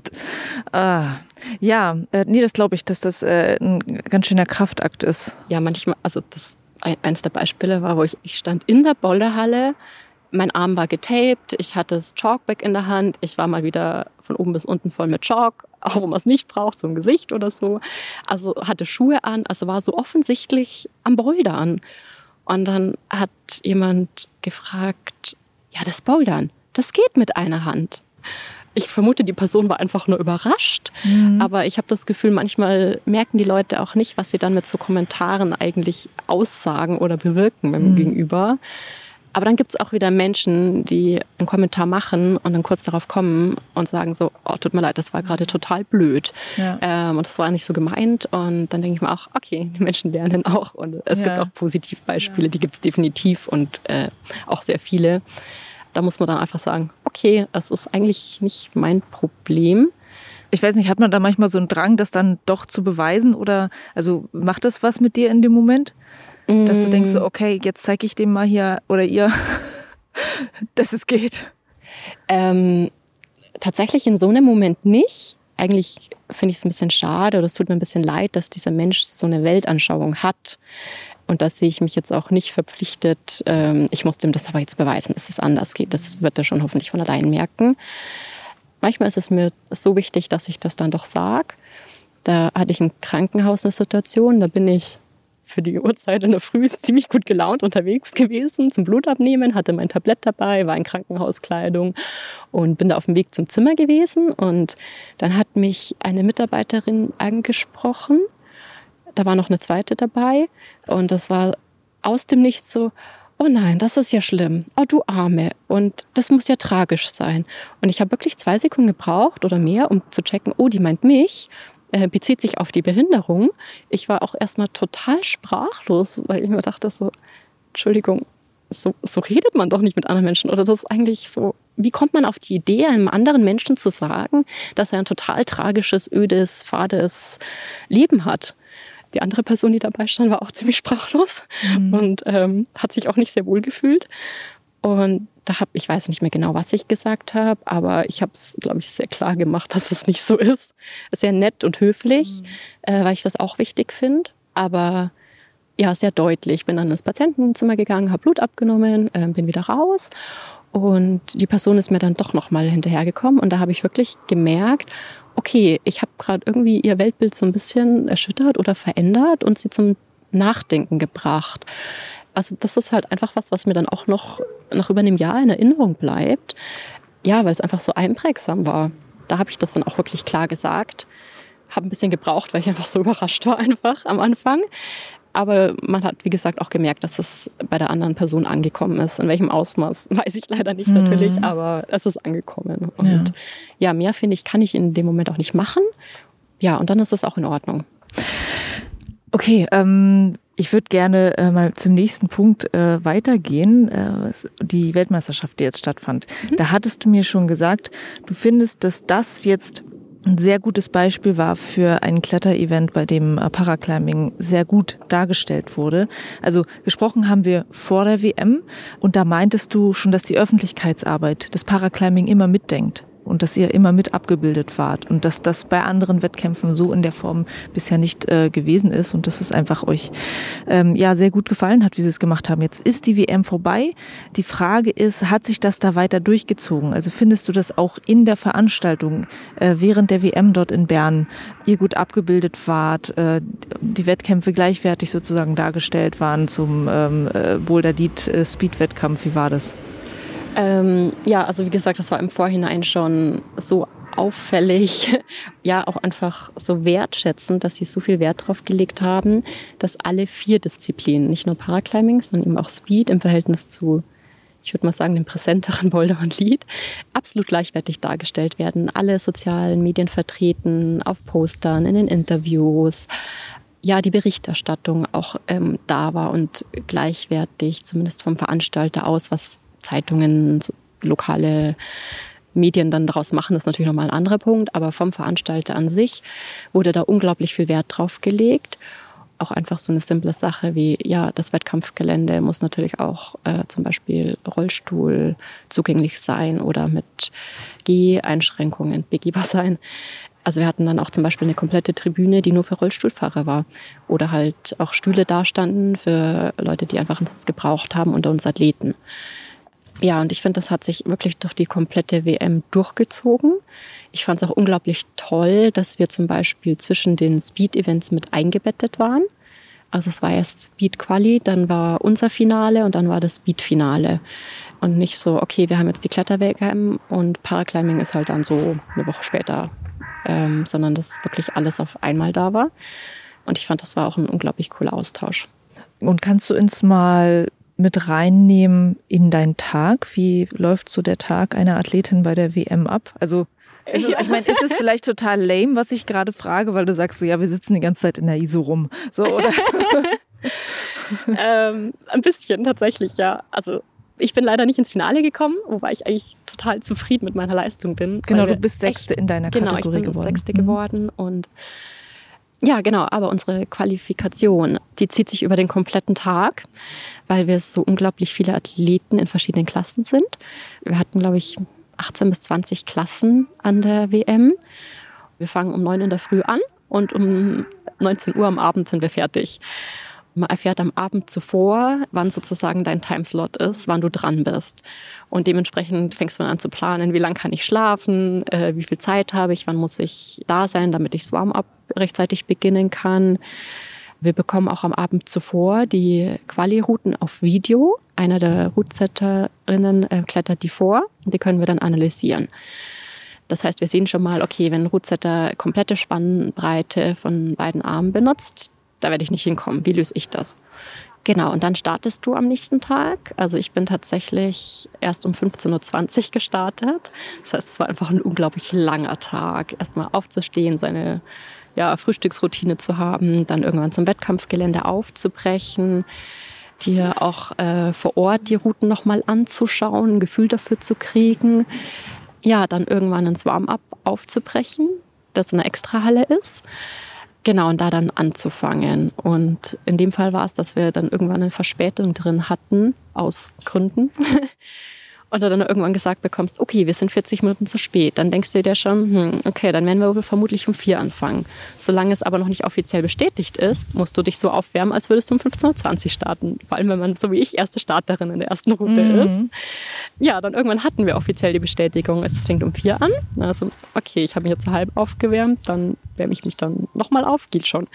Ah, ja, äh, nee, das glaube ich, dass das äh, ein ganz schöner Kraftakt ist. Ja, manchmal, also das eins der Beispiele war, wo ich, ich stand in der Boulderhalle, mein Arm war getaped, ich hatte das Chalkback in der Hand, ich war mal wieder von oben bis unten voll mit Chalk, auch wenn man es nicht braucht, so ein Gesicht oder so. Also hatte Schuhe an, also war so offensichtlich am Bouldern. Und dann hat jemand gefragt, ja, das Bouldern, das geht mit einer Hand ich vermute, die Person war einfach nur überrascht. Mhm. Aber ich habe das Gefühl, manchmal merken die Leute auch nicht, was sie dann mit so Kommentaren eigentlich aussagen oder bewirken beim mhm. Gegenüber. Aber dann gibt es auch wieder Menschen, die einen Kommentar machen und dann kurz darauf kommen und sagen so, oh, tut mir leid, das war gerade total blöd. Ja. Ähm, und das war nicht so gemeint. Und dann denke ich mir auch, okay, die Menschen lernen auch. Und es ja. gibt auch Positivbeispiele, ja. die gibt es definitiv und äh, auch sehr viele da muss man dann einfach sagen, okay, es ist eigentlich nicht mein Problem. Ich weiß nicht, hat man da manchmal so einen Drang, das dann doch zu beweisen? Oder also macht das was mit dir in dem Moment? Dass du denkst, mm. okay, jetzt zeige ich dem mal hier oder ihr, (laughs) dass es geht. Ähm, tatsächlich in so einem Moment nicht. Eigentlich finde ich es ein bisschen schade oder es tut mir ein bisschen leid, dass dieser Mensch so eine Weltanschauung hat. Und da sehe ich mich jetzt auch nicht verpflichtet, ähm, ich muss dem das aber jetzt beweisen, dass es anders geht. Das wird er schon hoffentlich von allein merken. Manchmal ist es mir so wichtig, dass ich das dann doch sage. Da hatte ich im Krankenhaus eine Situation, da bin ich für die Uhrzeit in der Früh (laughs) ziemlich gut gelaunt unterwegs gewesen. Zum Blutabnehmen, hatte mein Tablett dabei, war in Krankenhauskleidung und bin da auf dem Weg zum Zimmer gewesen. Und dann hat mich eine Mitarbeiterin angesprochen. Da war noch eine zweite dabei. Und das war aus dem Nichts so, oh nein, das ist ja schlimm, oh du Arme. Und das muss ja tragisch sein. Und ich habe wirklich zwei Sekunden gebraucht oder mehr, um zu checken, oh, die meint mich, äh, bezieht sich auf die Behinderung. Ich war auch erstmal total sprachlos, weil ich mir dachte so, Entschuldigung, so, so redet man doch nicht mit anderen Menschen oder das ist eigentlich so, wie kommt man auf die Idee, einem anderen Menschen zu sagen, dass er ein total tragisches, ödes, fades Leben hat? Die andere Person, die dabei stand, war auch (laughs) ziemlich sprachlos mhm. und ähm, hat sich auch nicht sehr wohl gefühlt. Und da habe ich weiß nicht mehr genau, was ich gesagt habe, aber ich habe es, glaube ich, sehr klar gemacht, (laughs) dass es nicht so ist. Sehr nett und höflich, mhm. äh, weil ich das auch wichtig finde. Aber ja, sehr deutlich. Ich bin dann ins Patientenzimmer gegangen, habe Blut abgenommen, äh, bin wieder raus. Und die Person ist mir dann doch nochmal hinterhergekommen. Und da habe ich wirklich gemerkt, okay, ich habe gerade irgendwie ihr Weltbild so ein bisschen erschüttert oder verändert und sie zum Nachdenken gebracht. Also das ist halt einfach was, was mir dann auch noch nach über einem Jahr in Erinnerung bleibt. Ja, weil es einfach so einprägsam war. Da habe ich das dann auch wirklich klar gesagt. Habe ein bisschen gebraucht, weil ich einfach so (laughs) überrascht war einfach am Anfang. Aber man hat, wie gesagt, auch gemerkt, dass es bei der anderen Person angekommen ist. In welchem Ausmaß, (laughs) weiß ich leider nicht mhm. natürlich, aber es ist angekommen. Und ja, ja mehr finde ich, kann ich in dem Moment auch nicht machen. Ja, und dann ist es auch in Ordnung. Okay, ähm, ich würde gerne äh, mal zum nächsten Punkt äh, weitergehen, äh, die Weltmeisterschaft, die jetzt stattfand. Mhm. Da hattest du mir schon gesagt, du findest, dass das jetzt ein sehr gutes Beispiel war für ein Kletterevent, bei dem äh, Paraclimbing sehr gut dargestellt wurde. Also gesprochen haben wir vor der WM und da meintest du schon, dass die Öffentlichkeitsarbeit das Paraclimbing immer mitdenkt und dass ihr immer mit abgebildet wart und dass das bei anderen Wettkämpfen so in der Form bisher nicht äh, gewesen ist und dass es einfach euch ähm, ja sehr gut gefallen hat, wie sie es gemacht haben. Jetzt ist die WM vorbei. Die Frage ist, hat sich das da weiter durchgezogen? Also findest du das auch in der Veranstaltung äh, während der WM dort in Bern ihr gut abgebildet wart, äh, die Wettkämpfe gleichwertig sozusagen dargestellt waren zum ähm, äh, Boulder Lead äh, Speed Wettkampf? Wie war das? Ähm, ja, also wie gesagt, das war im Vorhinein schon so auffällig, (laughs) ja auch einfach so wertschätzend, dass sie so viel Wert darauf gelegt haben, dass alle vier Disziplinen, nicht nur Paraclimbing, sondern eben auch Speed im Verhältnis zu, ich würde mal sagen, dem präsenteren (laughs) Boulder und Lead, absolut gleichwertig dargestellt werden. Alle sozialen Medien vertreten, auf Postern, in den Interviews, ja, die Berichterstattung auch ähm, da war und gleichwertig, zumindest vom Veranstalter aus, was Zeitungen, so lokale Medien dann daraus machen, ist natürlich nochmal ein anderer Punkt. Aber vom Veranstalter an sich wurde da unglaublich viel Wert drauf gelegt. Auch einfach so eine simple Sache wie, ja, das Wettkampfgelände muss natürlich auch äh, zum Beispiel Rollstuhl zugänglich sein oder mit Geh-Einschränkungen (laughs) begehbar sein. Also wir hatten dann auch zum Beispiel eine komplette Tribüne, die nur für Rollstuhlfahrer war. Oder halt auch Stühle dastanden für Leute, die einfach einen Sitz gebraucht haben unter uns Athleten. Ja, und ich finde, das hat sich wirklich durch die komplette WM durchgezogen. Ich fand es auch unglaublich toll, dass wir zum Beispiel zwischen den Speed-Events mit eingebettet waren. Also es war erst Speed Quali, dann war unser Finale und dann war das Speed Finale. Und nicht so, okay, wir haben jetzt die Kletterweg-WM und Paraclimbing ist halt dann so eine Woche später, ähm, sondern dass wirklich alles auf einmal da war. Und ich fand, das war auch ein unglaublich cooler Austausch. Und kannst du uns mal mit reinnehmen in deinen Tag? Wie läuft so der Tag einer Athletin bei der WM ab? Also ist es, ich meine, ist es vielleicht total lame, was ich gerade frage, weil du sagst so, ja, wir sitzen die ganze Zeit in der ISO rum. So, oder? (laughs) ähm, ein bisschen tatsächlich, ja. Also ich bin leider nicht ins Finale gekommen, wobei ich eigentlich total zufrieden mit meiner Leistung bin. Genau, du bist Sechste echt, in deiner Kategorie genau, ich bin geworden. Sechste mhm. geworden und ja, genau, aber unsere Qualifikation, die zieht sich über den kompletten Tag, weil wir so unglaublich viele Athleten in verschiedenen Klassen sind. Wir hatten, glaube ich, 18 bis 20 Klassen an der WM. Wir fangen um 9 in der Früh an und um 19 Uhr am Abend sind wir fertig. Man erfährt am Abend zuvor, wann sozusagen dein Timeslot ist, wann du dran bist. Und dementsprechend fängst du dann an zu planen, wie lange kann ich schlafen, äh, wie viel Zeit habe ich, wann muss ich da sein, damit ich das Warm-up rechtzeitig beginnen kann. Wir bekommen auch am Abend zuvor die Quali-Routen auf Video. Einer der Rootsetterinnen äh, klettert die vor die können wir dann analysieren. Das heißt, wir sehen schon mal, okay, wenn ein Rootsetter komplette Spannbreite von beiden Armen benutzt, da werde ich nicht hinkommen. Wie löse ich das? Genau, und dann startest du am nächsten Tag. Also ich bin tatsächlich erst um 15.20 Uhr gestartet. Das heißt, es war einfach ein unglaublich langer Tag. Erstmal aufzustehen, seine ja, Frühstücksroutine zu haben, dann irgendwann zum Wettkampfgelände aufzubrechen, dir auch äh, vor Ort die Routen nochmal anzuschauen, ein Gefühl dafür zu kriegen. Ja, dann irgendwann ins Warm-up aufzubrechen, das in einer Extrahalle ist. Genau, und da dann anzufangen. Und in dem Fall war es, dass wir dann irgendwann eine Verspätung drin hatten, aus Gründen. (laughs) und du dann irgendwann gesagt bekommst, okay, wir sind 40 Minuten zu spät, dann denkst du dir schon, hm, okay, dann werden wir wohl vermutlich um vier anfangen. Solange es aber noch nicht offiziell bestätigt ist, musst du dich so aufwärmen, als würdest du um 15.20 Uhr starten. Vor allem, wenn man so wie ich erste Starterin in der ersten Route mhm. ist. Ja, dann irgendwann hatten wir offiziell die Bestätigung, es fängt um vier an. Also, okay, ich habe mich jetzt halb aufgewärmt, dann wärme ich mich dann nochmal auf, geht schon.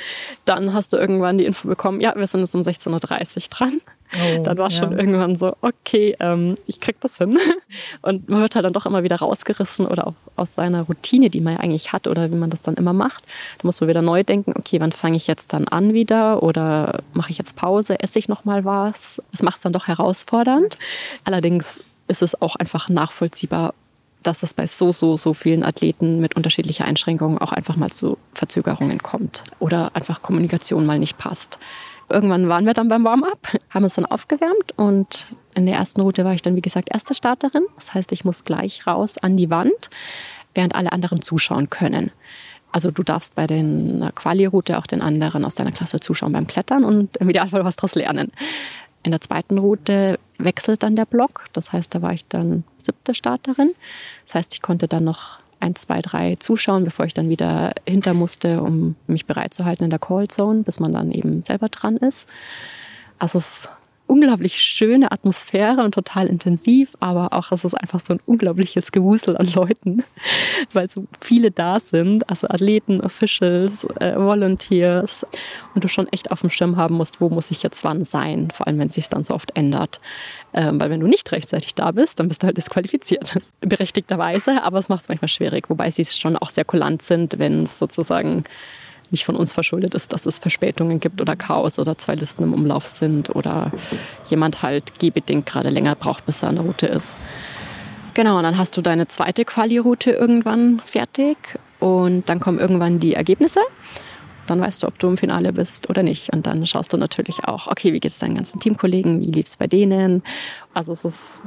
Dann hast du irgendwann die Info bekommen, ja, wir sind jetzt um 16.30 Uhr dran. Oh, dann war ja. schon irgendwann so, okay, ähm, ich krieg das hin. (laughs) Und man wird halt dann doch immer wieder rausgerissen oder auch aus seiner Routine, die man ja eigentlich hat oder wie man das dann immer macht. Da muss man wieder neu denken, okay, wann fange ich jetzt dann an wieder oder mache ich jetzt Pause, esse ich noch mal was? Das macht es dann doch herausfordernd. Allerdings ist es auch einfach nachvollziehbar, dass es bei so, so, so vielen Athleten mit unterschiedlicher Einschränkungen auch einfach mal zu Verzögerungen kommt oder einfach Kommunikation mal nicht passt. Irgendwann waren wir dann beim Warm-up, (laughs) haben uns dann aufgewärmt und in der ersten Route war ich dann, wie gesagt, erste Starterin. Das heißt, ich muss gleich raus an die Wand, während alle anderen zuschauen können. Also du darfst bei der Quali-Route auch den anderen aus deiner Klasse zuschauen beim Klettern und im Idealfall was daraus lernen. In der zweiten Route wechselt dann der Block. Das heißt, da war ich dann siebte Starterin. Das heißt, ich konnte dann noch eins, zwei, drei zuschauen, bevor ich dann wieder hinter musste, um mich bereit zu halten in der Call Zone, bis man dann eben selber dran ist. Also es unglaublich schöne Atmosphäre und total intensiv, aber auch es ist einfach so ein unglaubliches Gewusel an Leuten, (laughs) weil so viele da sind, also Athleten, Officials, äh, Volunteers und du schon echt auf dem Schirm haben musst, wo muss ich jetzt wann sein, vor allem wenn es sich dann so oft ändert. Ähm, weil wenn du nicht rechtzeitig da bist, dann bist du halt disqualifiziert. (laughs) Berechtigterweise, aber es macht es manchmal schwierig, wobei sie schon auch sehr kulant sind, wenn es sozusagen nicht von uns verschuldet ist, dass es Verspätungen gibt oder Chaos oder zwei Listen im Umlauf sind oder jemand halt gehbedingt gerade länger braucht, bis er an der Route ist. Genau, und dann hast du deine zweite Quali-Route irgendwann fertig und dann kommen irgendwann die Ergebnisse. Dann weißt du, ob du im Finale bist oder nicht. Und dann schaust du natürlich auch, okay, wie geht es deinen ganzen Teamkollegen, wie lief es bei denen. Also es ist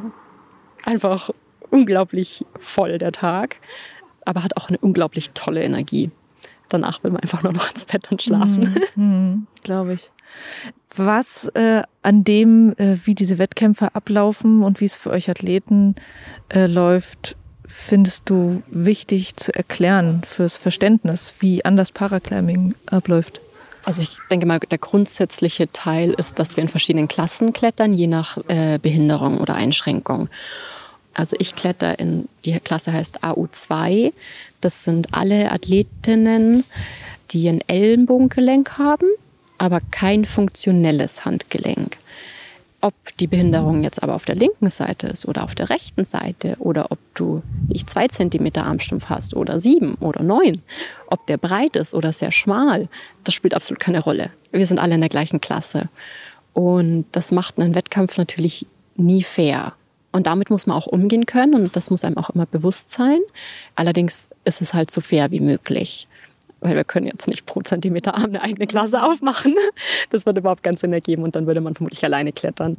einfach unglaublich voll der Tag, aber hat auch eine unglaublich tolle Energie danach will man einfach nur noch ins Bett und schlafen. Mhm, (laughs) mhm, Glaube ich. Was äh, an dem, äh, wie diese Wettkämpfe ablaufen und wie es für euch Athleten äh, läuft, findest du wichtig zu erklären fürs Verständnis, wie anders Paraclimbing abläuft? Also ich denke mal, der grundsätzliche Teil ist, dass wir in verschiedenen Klassen klettern, je nach äh, Behinderung oder Einschränkung. Also ich kletter in, die Klasse heißt AU2. Das sind alle Athletinnen, die ein Ellenbogengelenk haben, aber kein funktionelles Handgelenk. Ob die Behinderung jetzt aber auf der linken Seite ist oder auf der rechten Seite oder ob du ich zwei Zentimeter Armstumpf hast oder sieben oder neun, ob der breit ist oder sehr schmal, das spielt absolut keine Rolle. Wir sind alle in der gleichen Klasse. Und das macht einen Wettkampf natürlich nie fair. Und damit muss man auch umgehen können und das muss einem auch immer bewusst sein. Allerdings ist es halt so fair wie möglich. Weil wir können jetzt nicht pro Zentimeter Arm (laughs) eine eigene Klasse aufmachen. Das würde überhaupt keinen Sinn ergeben und dann würde man vermutlich alleine klettern.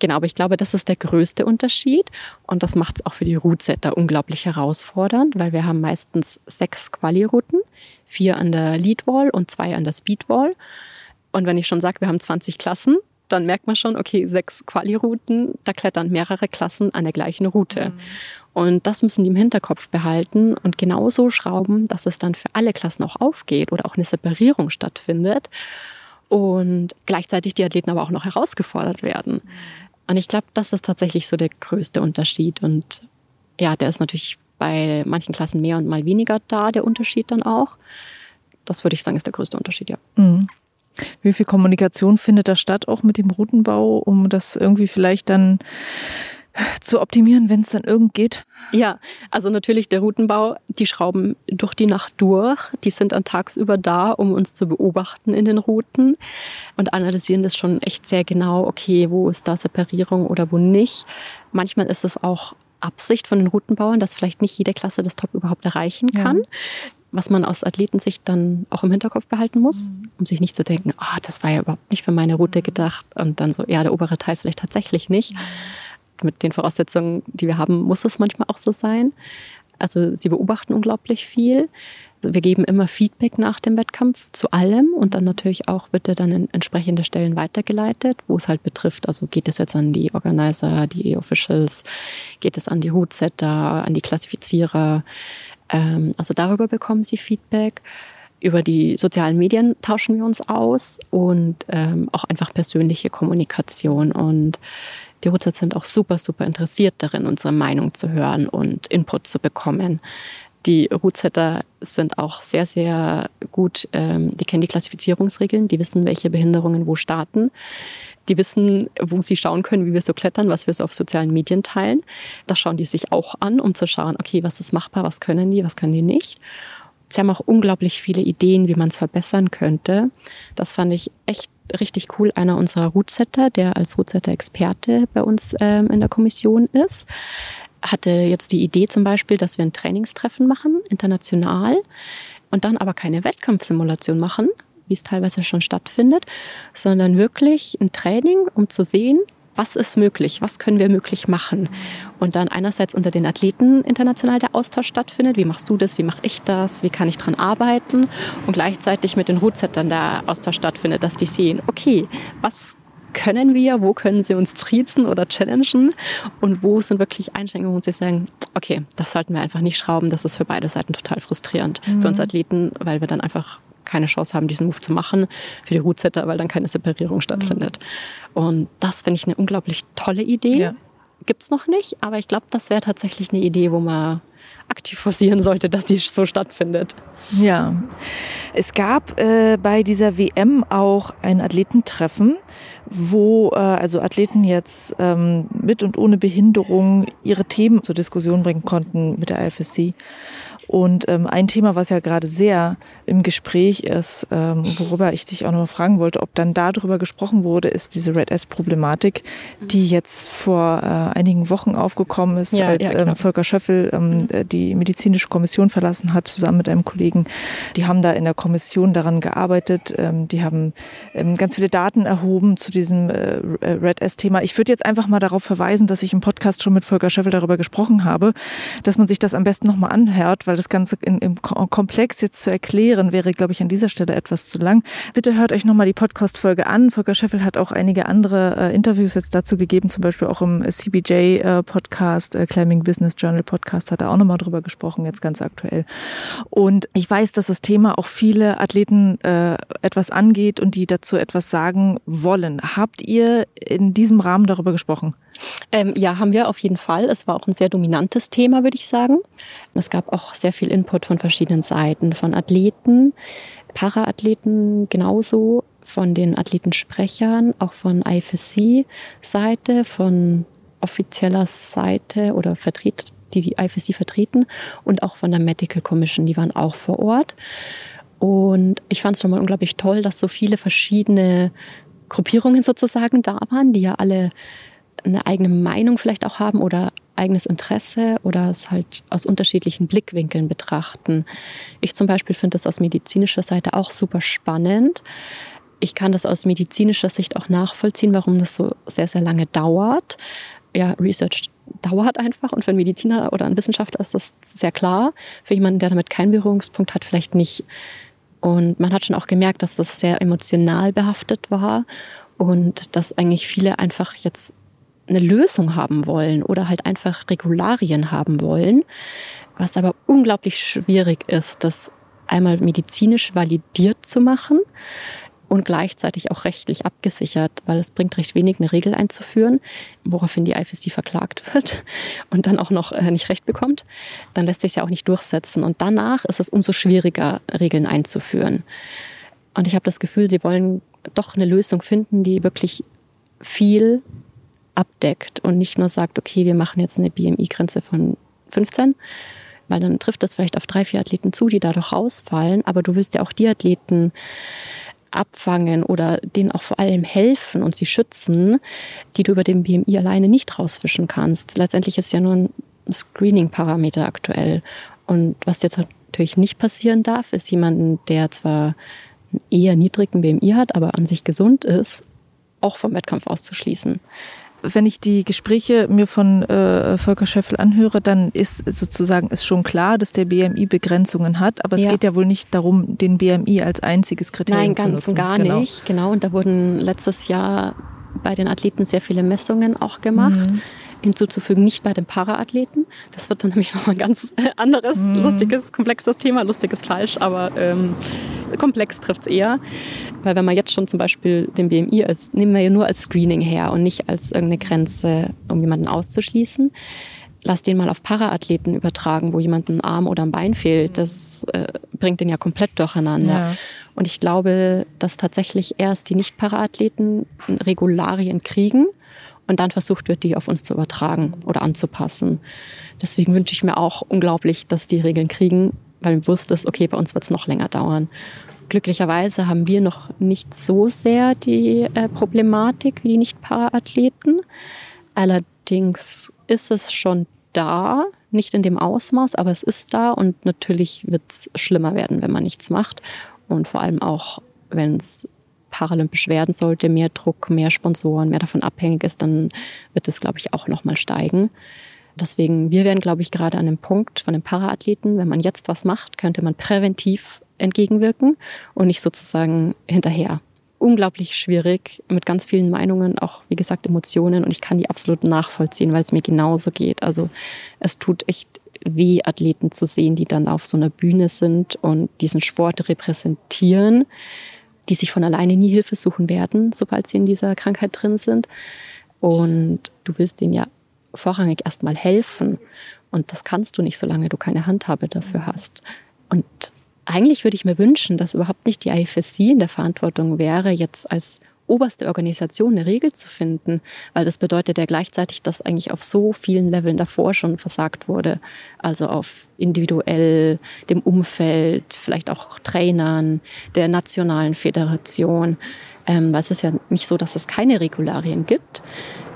Genau, aber ich glaube, das ist der größte Unterschied und das macht es auch für die Rootsetter unglaublich herausfordernd, weil wir haben meistens sechs Quali-Routen, vier an der Leadwall und zwei an der Speedwall. Und wenn ich schon sage, wir haben 20 Klassen, dann merkt man schon, okay, sechs Quali-Routen, da klettern mehrere Klassen an der gleichen Route. Mhm. Und das müssen die im Hinterkopf behalten und genauso schrauben, dass es dann für alle Klassen auch aufgeht oder auch eine Separierung stattfindet und gleichzeitig die Athleten aber auch noch herausgefordert werden. Mhm. Und ich glaube, das ist tatsächlich so der größte Unterschied. Und ja, der ist natürlich bei manchen Klassen mehr und mal weniger da, der Unterschied dann auch. Das würde ich sagen, ist der größte Unterschied, ja. Mhm. Wie viel Kommunikation findet da statt, auch mit dem Routenbau, um das irgendwie vielleicht dann zu optimieren, wenn es dann irgend geht? Ja, also natürlich der Routenbau, die schrauben durch die Nacht durch. Die sind dann tagsüber da, um uns zu beobachten in den Routen und analysieren das schon echt sehr genau. Okay, wo ist da Separierung oder wo nicht? Manchmal ist es auch Absicht von den Routenbauern, dass vielleicht nicht jede Klasse das Top überhaupt erreichen kann. Ja was man aus Athletensicht dann auch im Hinterkopf behalten muss, mhm. um sich nicht zu denken, oh, das war ja überhaupt nicht für meine Route mhm. gedacht und dann so, ja, der obere Teil vielleicht tatsächlich nicht. Mhm. Mit den Voraussetzungen, die wir haben, muss es manchmal auch so sein. Also sie beobachten unglaublich viel. Wir geben immer Feedback nach dem Wettkampf zu allem und dann natürlich auch bitte dann in entsprechende Stellen weitergeleitet, wo es halt betrifft. Also geht es jetzt an die Organizer, die E-Officials, geht es an die Rootsetter, an die Klassifizierer. Ähm, also darüber bekommen sie Feedback. Über die sozialen Medien tauschen wir uns aus und ähm, auch einfach persönliche Kommunikation. Und die Rootsets sind auch super, super interessiert darin, unsere Meinung zu hören und Input zu bekommen. Die Rootsetter sind auch sehr, sehr gut, ähm, die kennen die Klassifizierungsregeln, die wissen, welche Behinderungen wo starten. Die wissen, wo sie schauen können, wie wir so klettern, was wir so auf sozialen Medien teilen. Das schauen die sich auch an, um zu schauen, okay, was ist machbar, was können die, was können die nicht. Sie haben auch unglaublich viele Ideen, wie man es verbessern könnte. Das fand ich echt richtig cool. Einer unserer Rootsetter, der als Rootsetter-Experte bei uns ähm, in der Kommission ist, hatte jetzt die Idee zum Beispiel, dass wir ein Trainingstreffen machen, international, und dann aber keine Wettkampfsimulation machen, wie es teilweise schon stattfindet, sondern wirklich ein Training, um zu sehen, was ist möglich, was können wir möglich machen. Und dann einerseits unter den Athleten international der Austausch stattfindet, wie machst du das, wie mache ich das, wie kann ich dran arbeiten? Und gleichzeitig mit den Rootsettern der Austausch stattfindet, dass die sehen, okay, was können wir, wo können sie uns triezen oder challengen? Und wo sind wirklich Einschränkungen, wo sie sagen, okay, das sollten wir einfach nicht schrauben, das ist für beide Seiten total frustrierend. Mhm. Für uns Athleten, weil wir dann einfach keine Chance haben, diesen Move zu machen, für die Rootsetter, weil dann keine Separierung stattfindet. Mhm. Und das finde ich eine unglaublich tolle Idee. Ja. Gibt es noch nicht, aber ich glaube, das wäre tatsächlich eine Idee, wo man aktiv forcieren sollte, dass die so stattfindet. Ja, es gab äh, bei dieser WM auch ein Athletentreffen, wo äh, also Athleten jetzt ähm, mit und ohne Behinderung ihre Themen zur Diskussion bringen konnten mit der IFSC. Und ähm, ein Thema, was ja gerade sehr im Gespräch ist, ähm, worüber ich dich auch noch mal fragen wollte, ob dann darüber gesprochen wurde, ist diese Red S-Problematik, die jetzt vor äh, einigen Wochen aufgekommen ist, ja, als ja, ähm, Volker Schöffel ähm, mhm. Äh, die medizinische Kommission verlassen hat, zusammen mit einem Kollegen. Die haben da in der Kommission daran gearbeitet. Ähm, die haben ähm, ganz viele Daten erhoben zu diesem äh, Red S-Thema. Ich würde jetzt einfach mal darauf verweisen, dass ich im Podcast schon mit Volker Schöffel darüber gesprochen habe, dass man sich das am besten nochmal anhört, weil das Ganze in, im Komplex jetzt zu erklären, wäre, glaube ich, an dieser Stelle etwas zu lang. Bitte hört euch nochmal die Podcast-Folge an. Volker Scheffel hat auch einige andere äh, Interviews jetzt dazu gegeben, zum Beispiel auch im CBJ-Podcast, äh, äh, Climbing Business Journal Podcast, hat er auch nochmal drüber gesprochen, jetzt ganz aktuell. Und ich weiß, dass das Thema auch viele Athleten äh, etwas angeht und die dazu etwas sagen wollen. Habt ihr in diesem Rahmen darüber gesprochen? Ähm, ja, haben wir auf jeden Fall. Es war auch ein sehr dominantes Thema, würde ich sagen. Es gab auch sehr viel Input von verschiedenen Seiten, von Athleten, Paraathleten genauso, von den Athletensprechern, auch von IFSC-Seite, von offizieller Seite oder vertret, die die IFSC vertreten und auch von der Medical Commission, die waren auch vor Ort. Und ich fand es schon mal unglaublich toll, dass so viele verschiedene Gruppierungen sozusagen da waren, die ja alle eine eigene Meinung vielleicht auch haben oder eigenes Interesse oder es halt aus unterschiedlichen Blickwinkeln betrachten. Ich zum Beispiel finde das aus medizinischer Seite auch super spannend. Ich kann das aus medizinischer Sicht auch nachvollziehen, warum das so sehr, sehr lange dauert. Ja, Research dauert einfach und für einen Mediziner oder einen Wissenschaftler ist das sehr klar. Für jemanden, der damit keinen Berührungspunkt hat, vielleicht nicht. Und man hat schon auch gemerkt, dass das sehr emotional behaftet war und dass eigentlich viele einfach jetzt eine Lösung haben wollen oder halt einfach Regularien haben wollen, was aber unglaublich schwierig ist, das einmal medizinisch validiert zu machen und gleichzeitig auch rechtlich abgesichert, weil es bringt recht wenig, eine Regel einzuführen, woraufhin die IFSC verklagt (laughs) wird und dann auch noch äh, nicht recht bekommt. Dann lässt sich ja auch nicht durchsetzen. Und danach ist es umso schwieriger, Regeln einzuführen. Und ich habe das Gefühl, sie wollen doch eine Lösung finden, die wirklich viel abdeckt und nicht nur sagt, okay, wir machen jetzt eine BMI-Grenze von 15, weil dann trifft das vielleicht auf drei, vier Athleten zu, die dadurch rausfallen, aber du willst ja auch die Athleten abfangen oder denen auch vor allem helfen und sie schützen, die du über den BMI alleine nicht rausfischen kannst. Letztendlich ist ja nur ein Screening-Parameter aktuell. Und was jetzt natürlich nicht passieren darf, ist jemanden, der zwar einen eher niedrigen BMI hat, aber an sich gesund ist, auch vom Wettkampf auszuschließen. Wenn ich die Gespräche mir von äh, Volker Schöffel anhöre, dann ist sozusagen ist schon klar, dass der BMI Begrenzungen hat, aber es ja. geht ja wohl nicht darum, den BMI als einziges Kriterium Nein, zu nutzen. Nein, ganz und gar genau. nicht. Genau, und da wurden letztes Jahr bei den Athleten sehr viele Messungen auch gemacht. Mhm hinzuzufügen, nicht bei den Paraathleten. Das wird dann nämlich noch ein ganz anderes, mhm. lustiges, komplexes Thema. Lustig ist falsch, aber ähm, komplex trifft es eher. Weil wenn man jetzt schon zum Beispiel den BMI als, nehmen wir ja nur als Screening her und nicht als irgendeine Grenze, um jemanden auszuschließen. Lass den mal auf Paraathleten übertragen, wo jemand ein Arm oder ein Bein fehlt. Das äh, bringt den ja komplett durcheinander. Ja. Und ich glaube, dass tatsächlich erst die Nicht-Paraathleten Regularien kriegen und dann versucht wird, die auf uns zu übertragen oder anzupassen. Deswegen wünsche ich mir auch unglaublich, dass die Regeln kriegen, weil bewusst ist, okay, bei uns wird es noch länger dauern. Glücklicherweise haben wir noch nicht so sehr die äh, Problematik wie die Nicht-Para-Athleten. Allerdings ist es schon da, nicht in dem Ausmaß, aber es ist da und natürlich wird es schlimmer werden, wenn man nichts macht. Und vor allem auch, wenn es paralympisch werden sollte, mehr Druck, mehr Sponsoren, mehr davon abhängig ist, dann wird es, glaube ich, auch nochmal steigen. Deswegen, wir wären, glaube ich, gerade an dem Punkt von den Paraathleten, wenn man jetzt was macht, könnte man präventiv entgegenwirken und nicht sozusagen hinterher. Unglaublich schwierig mit ganz vielen Meinungen, auch wie gesagt Emotionen und ich kann die absolut nachvollziehen, weil es mir genauso geht. Also es tut echt weh, Athleten zu sehen, die dann auf so einer Bühne sind und diesen Sport repräsentieren die sich von alleine nie Hilfe suchen werden, sobald sie in dieser Krankheit drin sind. Und du willst ihnen ja vorrangig erstmal helfen. Und das kannst du nicht, solange du keine Handhabe dafür hast. Und eigentlich würde ich mir wünschen, dass überhaupt nicht die IFSC in der Verantwortung wäre, jetzt als oberste Organisation eine Regel zu finden, weil das bedeutet ja gleichzeitig, dass eigentlich auf so vielen Leveln davor schon versagt wurde. Also auf individuell, dem Umfeld, vielleicht auch Trainern, der nationalen Föderation. Ähm, weil es ist ja nicht so, dass es keine Regularien gibt.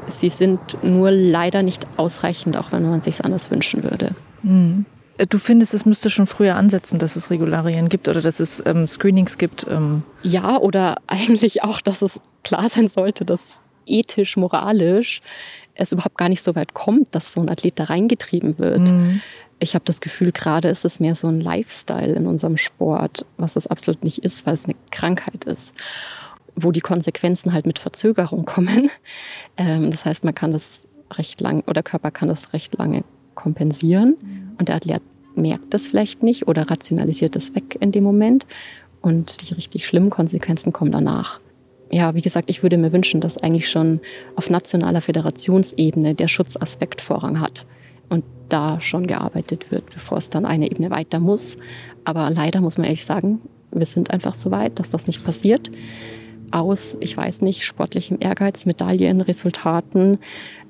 Sie sind nur leider nicht ausreichend, auch wenn man sich anders wünschen würde. Mhm. Du findest, es müsste schon früher ansetzen, dass es Regularien gibt oder dass es ähm, Screenings gibt? Ähm. Ja, oder eigentlich auch, dass es klar sein sollte, dass ethisch, moralisch es überhaupt gar nicht so weit kommt, dass so ein Athlet da reingetrieben wird. Mhm. Ich habe das Gefühl, gerade ist es mehr so ein Lifestyle in unserem Sport, was es absolut nicht ist, weil es eine Krankheit ist, wo die Konsequenzen halt mit Verzögerung kommen. Ähm, das heißt, man kann das recht lang oder der Körper kann das recht lange kompensieren. Und der Athlet merkt das vielleicht nicht oder rationalisiert das weg in dem Moment. Und die richtig schlimmen Konsequenzen kommen danach. Ja, wie gesagt, ich würde mir wünschen, dass eigentlich schon auf nationaler Föderationsebene der Schutzaspekt Vorrang hat und da schon gearbeitet wird, bevor es dann eine Ebene weiter muss. Aber leider muss man ehrlich sagen, wir sind einfach so weit, dass das nicht passiert. Aus, ich weiß nicht, sportlichem Ehrgeiz, Medaillen, Resultaten,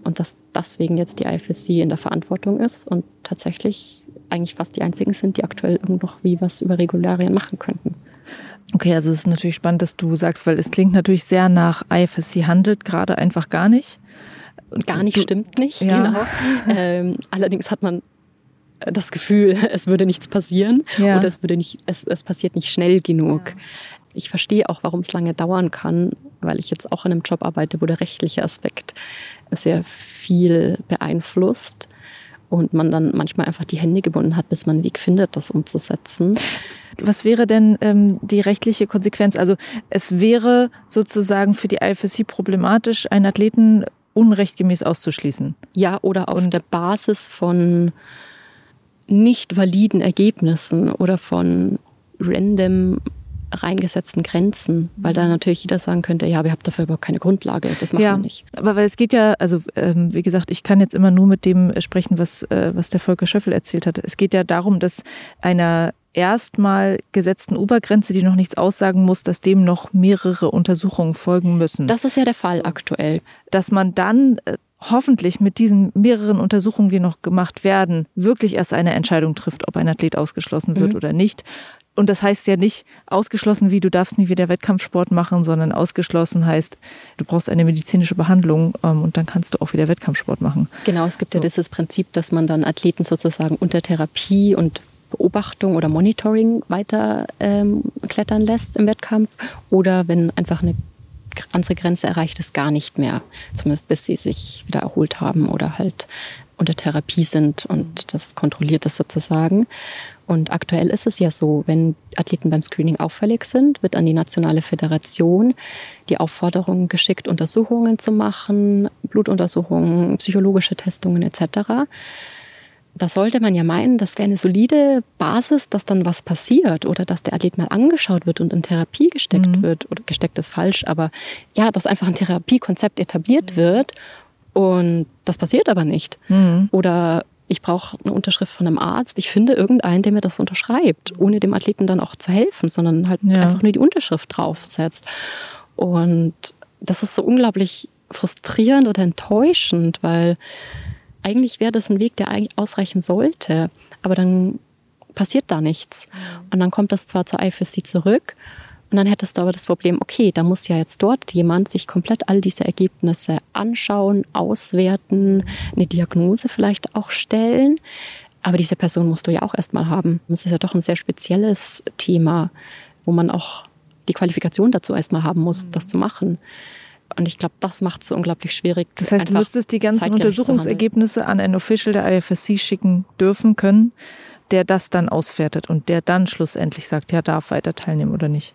und dass deswegen jetzt die IFSC in der Verantwortung ist und tatsächlich eigentlich fast die einzigen sind, die aktuell irgendwie was über Regularien machen könnten. Okay, also es ist natürlich spannend, dass du sagst, weil es klingt natürlich sehr nach IFSC handelt gerade einfach gar nicht. Und gar nicht du, stimmt nicht, ja. genau. Ähm, allerdings hat man das Gefühl, (laughs) es würde nichts passieren ja. oder es, würde nicht, es, es passiert nicht schnell genug. Ja. Ich verstehe auch, warum es lange dauern kann, weil ich jetzt auch in einem Job arbeite, wo der rechtliche Aspekt sehr viel beeinflusst und man dann manchmal einfach die Hände gebunden hat, bis man einen Weg findet, das umzusetzen. Was wäre denn ähm, die rechtliche Konsequenz? Also es wäre sozusagen für die IFSC problematisch, einen Athleten unrechtgemäß auszuschließen. Ja, oder auf und der Basis von nicht validen Ergebnissen oder von random reingesetzten Grenzen, weil da natürlich jeder sagen könnte, ja, wir haben dafür überhaupt keine Grundlage, das machen ja, wir nicht. Aber weil es geht ja, also ähm, wie gesagt, ich kann jetzt immer nur mit dem sprechen, was, äh, was der Volker Schöffel erzählt hat. Es geht ja darum, dass einer erstmal gesetzten Obergrenze, die noch nichts aussagen muss, dass dem noch mehrere Untersuchungen folgen müssen. Das ist ja der Fall aktuell. Dass man dann äh, hoffentlich mit diesen mehreren Untersuchungen, die noch gemacht werden, wirklich erst eine Entscheidung trifft, ob ein Athlet ausgeschlossen wird mhm. oder nicht. Und das heißt ja nicht ausgeschlossen, wie du darfst nie wieder Wettkampfsport machen, sondern ausgeschlossen heißt, du brauchst eine medizinische Behandlung ähm, und dann kannst du auch wieder Wettkampfsport machen. Genau, es gibt so. ja dieses Prinzip, dass man dann Athleten sozusagen unter Therapie und Beobachtung oder Monitoring weiter ähm, klettern lässt im Wettkampf oder wenn einfach eine unsere Grenze erreicht es gar nicht mehr, zumindest bis sie sich wieder erholt haben oder halt unter Therapie sind und das kontrolliert das sozusagen. Und aktuell ist es ja so, wenn Athleten beim Screening auffällig sind, wird an die nationale Föderation die Aufforderung geschickt, Untersuchungen zu machen, Blutuntersuchungen, psychologische Testungen etc. Da sollte man ja meinen, das wäre eine solide Basis, dass dann was passiert oder dass der Athlet mal angeschaut wird und in Therapie gesteckt mhm. wird. Oder gesteckt ist falsch, aber ja, dass einfach ein Therapiekonzept etabliert wird und das passiert aber nicht. Mhm. Oder ich brauche eine Unterschrift von einem Arzt. Ich finde irgendeinen, der mir das unterschreibt, ohne dem Athleten dann auch zu helfen, sondern halt ja. einfach nur die Unterschrift draufsetzt. Und das ist so unglaublich frustrierend oder enttäuschend, weil eigentlich wäre das ein Weg, der eigentlich ausreichen sollte. Aber dann passiert da nichts. Und dann kommt das zwar zur IFSC zurück und dann hättest du aber das Problem, okay, da muss ja jetzt dort jemand sich komplett all diese Ergebnisse anschauen, auswerten, eine Diagnose vielleicht auch stellen. Aber diese Person musst du ja auch erstmal haben. Das ist ja doch ein sehr spezielles Thema, wo man auch die Qualifikation dazu erstmal haben muss, das zu machen. Und ich glaube, das macht es so unglaublich schwierig. Das heißt, du müsstest die ganzen Untersuchungsergebnisse an einen Official der IFSC schicken dürfen können, der das dann auswertet und der dann schlussendlich sagt, ja, darf weiter teilnehmen oder nicht.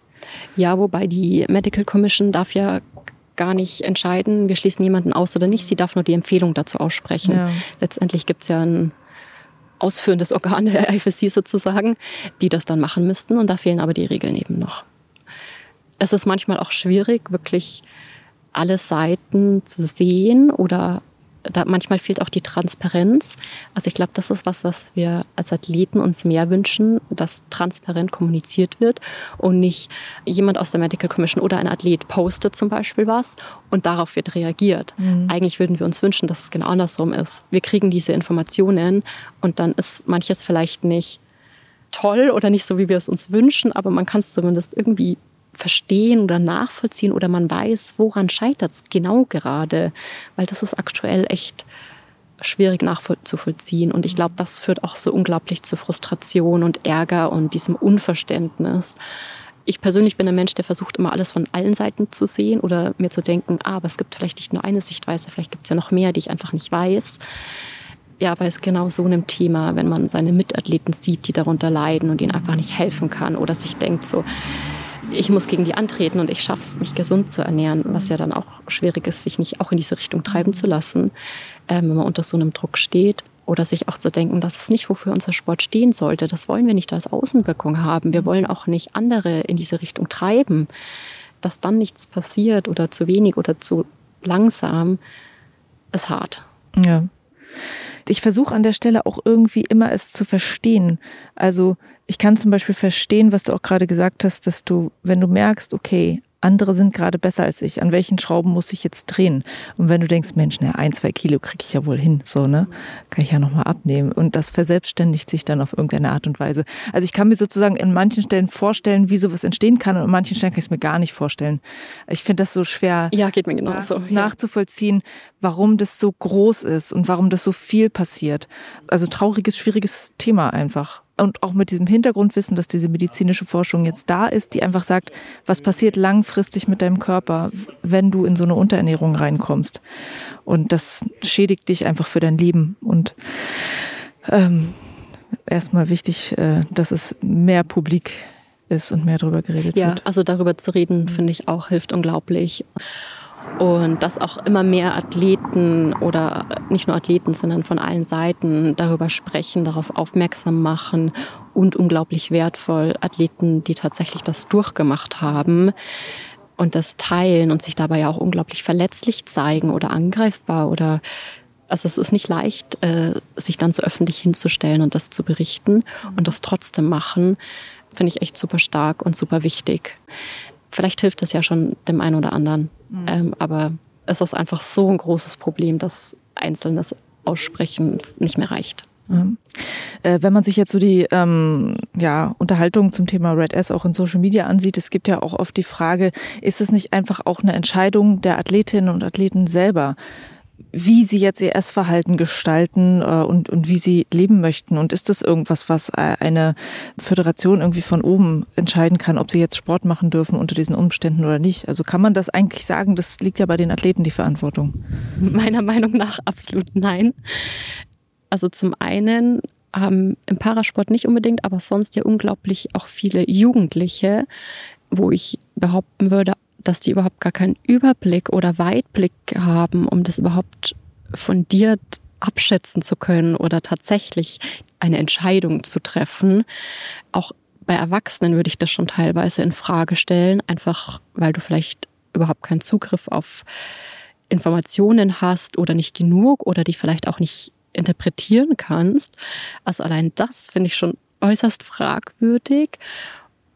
Ja, wobei die Medical Commission darf ja gar nicht entscheiden, wir schließen jemanden aus oder nicht. Sie darf nur die Empfehlung dazu aussprechen. Ja. Letztendlich gibt es ja ein ausführendes Organ der IFSC sozusagen, die das dann machen müssten. Und da fehlen aber die Regeln eben noch. Es ist manchmal auch schwierig, wirklich alle Seiten zu sehen oder da manchmal fehlt auch die Transparenz. Also ich glaube, das ist was, was wir als Athleten uns mehr wünschen, dass transparent kommuniziert wird und nicht jemand aus der Medical Commission oder ein Athlet postet zum Beispiel was und darauf wird reagiert. Mhm. Eigentlich würden wir uns wünschen, dass es genau andersrum ist. Wir kriegen diese Informationen und dann ist manches vielleicht nicht toll oder nicht so, wie wir es uns wünschen, aber man kann es zumindest irgendwie verstehen oder nachvollziehen oder man weiß, woran scheitert es genau gerade, weil das ist aktuell echt schwierig nachzuvollziehen. Und ich glaube, das führt auch so unglaublich zu Frustration und Ärger und diesem Unverständnis. Ich persönlich bin ein Mensch, der versucht immer alles von allen Seiten zu sehen oder mir zu denken, ah, aber es gibt vielleicht nicht nur eine Sichtweise, vielleicht gibt es ja noch mehr, die ich einfach nicht weiß. Ja, bei es genau so einem Thema, wenn man seine Mitathleten sieht, die darunter leiden und ihnen einfach nicht helfen kann oder sich denkt so, ich muss gegen die antreten und ich schaffe es, mich gesund zu ernähren, was ja dann auch schwierig ist, sich nicht auch in diese Richtung treiben zu lassen, ähm, wenn man unter so einem Druck steht. Oder sich auch zu denken, das ist nicht, wofür unser Sport stehen sollte. Das wollen wir nicht als Außenwirkung haben. Wir wollen auch nicht andere in diese Richtung treiben. Dass dann nichts passiert oder zu wenig oder zu langsam, ist hart. Ja. Ich versuche an der Stelle auch irgendwie immer es zu verstehen. Also ich kann zum Beispiel verstehen, was du auch gerade gesagt hast, dass du, wenn du merkst, okay, andere sind gerade besser als ich. An welchen Schrauben muss ich jetzt drehen? Und wenn du denkst, Mensch, ne, ein, zwei Kilo kriege ich ja wohl hin, so, ne? Kann ich ja nochmal abnehmen. Und das verselbstständigt sich dann auf irgendeine Art und Weise. Also ich kann mir sozusagen in manchen Stellen vorstellen, wie sowas entstehen kann und in manchen Stellen kann ich es mir gar nicht vorstellen. Ich finde das so schwer ja, geht mir genauso, nach, nachzuvollziehen, warum das so groß ist und warum das so viel passiert. Also trauriges, schwieriges Thema einfach und auch mit diesem Hintergrundwissen, dass diese medizinische Forschung jetzt da ist, die einfach sagt, was passiert langfristig mit deinem Körper, wenn du in so eine Unterernährung reinkommst. Und das schädigt dich einfach für dein Leben. Und ähm, erstmal wichtig, äh, dass es mehr publik ist und mehr darüber geredet ja, wird. Ja, also darüber zu reden, finde ich auch, hilft unglaublich und dass auch immer mehr Athleten oder nicht nur Athleten, sondern von allen Seiten darüber sprechen, darauf aufmerksam machen und unglaublich wertvoll Athleten, die tatsächlich das durchgemacht haben und das teilen und sich dabei ja auch unglaublich verletzlich zeigen oder angreifbar oder also es ist nicht leicht, äh, sich dann so öffentlich hinzustellen und das zu berichten und das trotzdem machen, finde ich echt super stark und super wichtig. Vielleicht hilft das ja schon dem einen oder anderen. Mhm. Ähm, aber es ist einfach so ein großes Problem, dass einzelnes Aussprechen nicht mehr reicht. Mhm. Äh, wenn man sich jetzt so die ähm, ja, Unterhaltung zum Thema Red S auch in Social Media ansieht, es gibt ja auch oft die Frage, ist es nicht einfach auch eine Entscheidung der Athletinnen und Athleten selber? Wie sie jetzt ihr Essverhalten gestalten äh, und, und wie sie leben möchten. Und ist das irgendwas, was äh, eine Föderation irgendwie von oben entscheiden kann, ob sie jetzt Sport machen dürfen unter diesen Umständen oder nicht? Also kann man das eigentlich sagen, das liegt ja bei den Athleten die Verantwortung? Meiner Meinung nach absolut nein. Also zum einen haben im Parasport nicht unbedingt, aber sonst ja unglaublich auch viele Jugendliche, wo ich behaupten würde, dass die überhaupt gar keinen Überblick oder Weitblick haben, um das überhaupt fundiert abschätzen zu können oder tatsächlich eine Entscheidung zu treffen. Auch bei Erwachsenen würde ich das schon teilweise in Frage stellen, einfach weil du vielleicht überhaupt keinen Zugriff auf Informationen hast oder nicht genug oder die vielleicht auch nicht interpretieren kannst. Also allein das finde ich schon äußerst fragwürdig.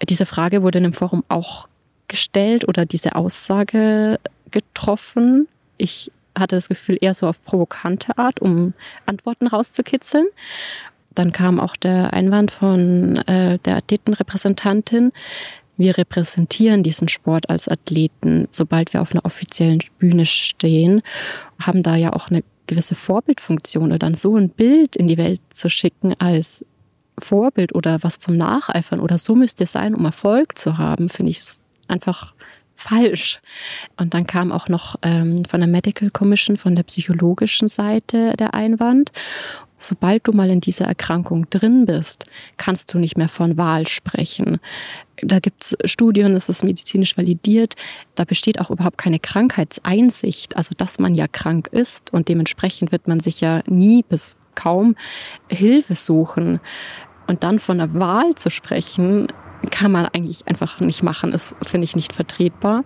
Diese Frage wurde in dem Forum auch gestellt oder diese Aussage getroffen. Ich hatte das Gefühl eher so auf provokante Art, um Antworten rauszukitzeln. Dann kam auch der Einwand von äh, der Athletenrepräsentantin. Wir repräsentieren diesen Sport als Athleten, sobald wir auf einer offiziellen Bühne stehen, haben da ja auch eine gewisse Vorbildfunktion oder dann so ein Bild in die Welt zu schicken als Vorbild oder was zum Nacheifern oder so müsste es sein, um Erfolg zu haben, finde ich einfach falsch. Und dann kam auch noch ähm, von der Medical Commission, von der psychologischen Seite der Einwand. Sobald du mal in dieser Erkrankung drin bist, kannst du nicht mehr von Wahl sprechen. Da gibt es Studien, es ist medizinisch validiert. Da besteht auch überhaupt keine Krankheitseinsicht, also dass man ja krank ist und dementsprechend wird man sich ja nie bis kaum Hilfe suchen. Und dann von der Wahl zu sprechen, kann man eigentlich einfach nicht machen, ist, finde ich, nicht vertretbar.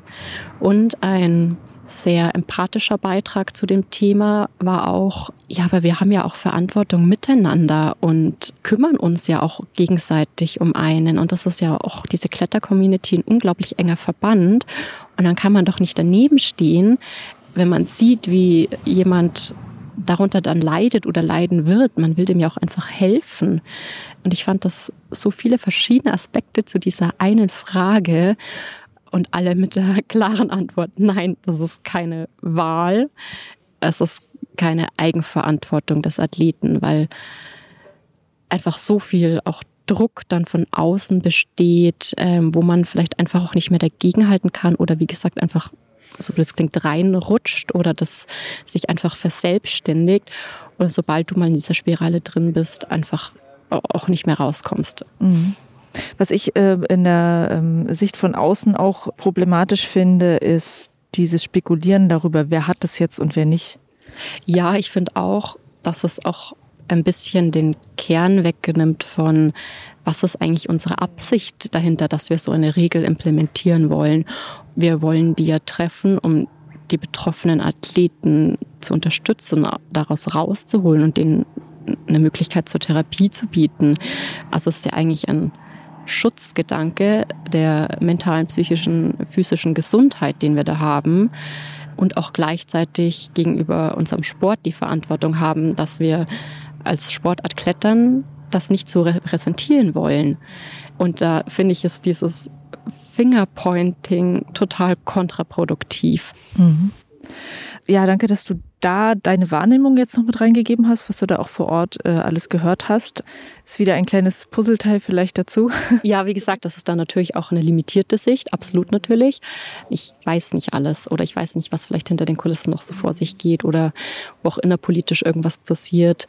Und ein sehr empathischer Beitrag zu dem Thema war auch, ja, aber wir haben ja auch Verantwortung miteinander und kümmern uns ja auch gegenseitig um einen. Und das ist ja auch diese Kletter-Community ein unglaublich enger Verband. Und dann kann man doch nicht daneben stehen, wenn man sieht, wie jemand darunter dann leidet oder leiden wird. Man will dem ja auch einfach helfen. Und ich fand das so viele verschiedene Aspekte zu dieser einen Frage und alle mit der (laughs) klaren Antwort, nein, das ist keine Wahl. Es ist keine Eigenverantwortung des Athleten, weil einfach so viel auch Druck dann von außen besteht, ähm, wo man vielleicht einfach auch nicht mehr dagegenhalten kann oder wie gesagt einfach so das klingt, reinrutscht oder das sich einfach verselbstständigt. Und sobald du mal in dieser Spirale drin bist, einfach auch nicht mehr rauskommst. Mhm. Was ich äh, in der ähm, Sicht von außen auch problematisch finde, ist dieses Spekulieren darüber, wer hat das jetzt und wer nicht. Ja, ich finde auch, dass es auch ein bisschen den Kern wegnimmt von, was ist eigentlich unsere Absicht dahinter, dass wir so eine Regel implementieren wollen. Wir wollen die ja treffen, um die betroffenen Athleten zu unterstützen, daraus rauszuholen und denen eine Möglichkeit zur Therapie zu bieten. Also es ist ja eigentlich ein Schutzgedanke der mentalen, psychischen, physischen Gesundheit, den wir da haben und auch gleichzeitig gegenüber unserem Sport die Verantwortung haben, dass wir als Sportart klettern, das nicht zu repräsentieren wollen. Und da finde ich, ist dieses Fingerpointing total kontraproduktiv. Mhm. Ja, danke, dass du da deine Wahrnehmung jetzt noch mit reingegeben hast, was du da auch vor Ort äh, alles gehört hast. Ist wieder ein kleines Puzzleteil vielleicht dazu. (laughs) Ja, wie gesagt, das ist dann natürlich auch eine limitierte Sicht, absolut natürlich. Ich weiß nicht alles oder ich weiß nicht, was vielleicht hinter den Kulissen noch so vor sich geht oder wo auch innerpolitisch irgendwas passiert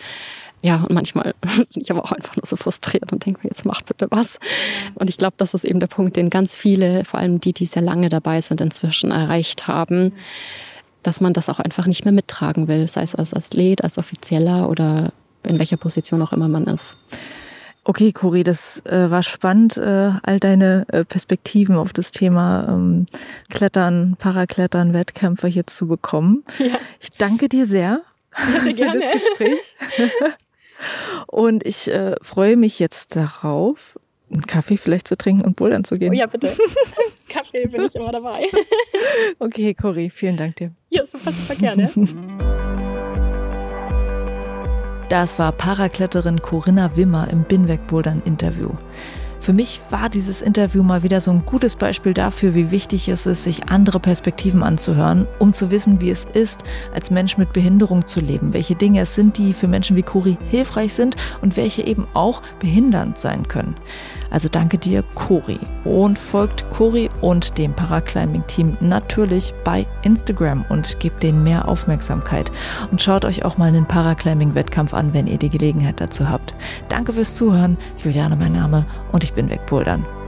ja, und manchmal bin (laughs) ich aber auch einfach nur so frustriert und denke mir, jetzt macht bitte was. Und ich glaube, das ist eben der Punkt, den ganz viele, vor allem die, die sehr lange dabei sind, inzwischen erreicht haben, dass man das auch einfach nicht mehr mittragen will, sei es als Athlet, als Offizieller oder in welcher Position auch immer man ist. Okay, Cori, das äh, war spannend, äh, all deine äh, Perspektiven auf das Thema ähm, Klettern, Paraklettern, Wettkämpfe hier zu bekommen. Ja. Ich danke dir sehr, ja, sehr (laughs) für das Gespräch. (laughs) Und ich äh, freue mich jetzt darauf, einen Kaffee vielleicht zu trinken und bouldern zu gehen. Oh ja, bitte. (laughs) Kaffee bin ich immer dabei. (laughs) okay, Cory, vielen Dank dir. Ja, super, super gerne. Das war Parakletterin Corinna Wimmer im Binweg Bouldern Interview. Für mich war dieses Interview mal wieder so ein gutes Beispiel dafür, wie wichtig es ist, sich andere Perspektiven anzuhören, um zu wissen, wie es ist, als Mensch mit Behinderung zu leben, welche Dinge es sind, die für Menschen wie Cori hilfreich sind und welche eben auch behindernd sein können. Also danke dir, Cori. Und folgt Cori und dem Paraclimbing-Team natürlich bei Instagram und gebt denen mehr Aufmerksamkeit. Und schaut euch auch mal einen Paraclimbing-Wettkampf an, wenn ihr die Gelegenheit dazu habt. Danke fürs Zuhören. Juliane mein Name und ich bin wegbouldern.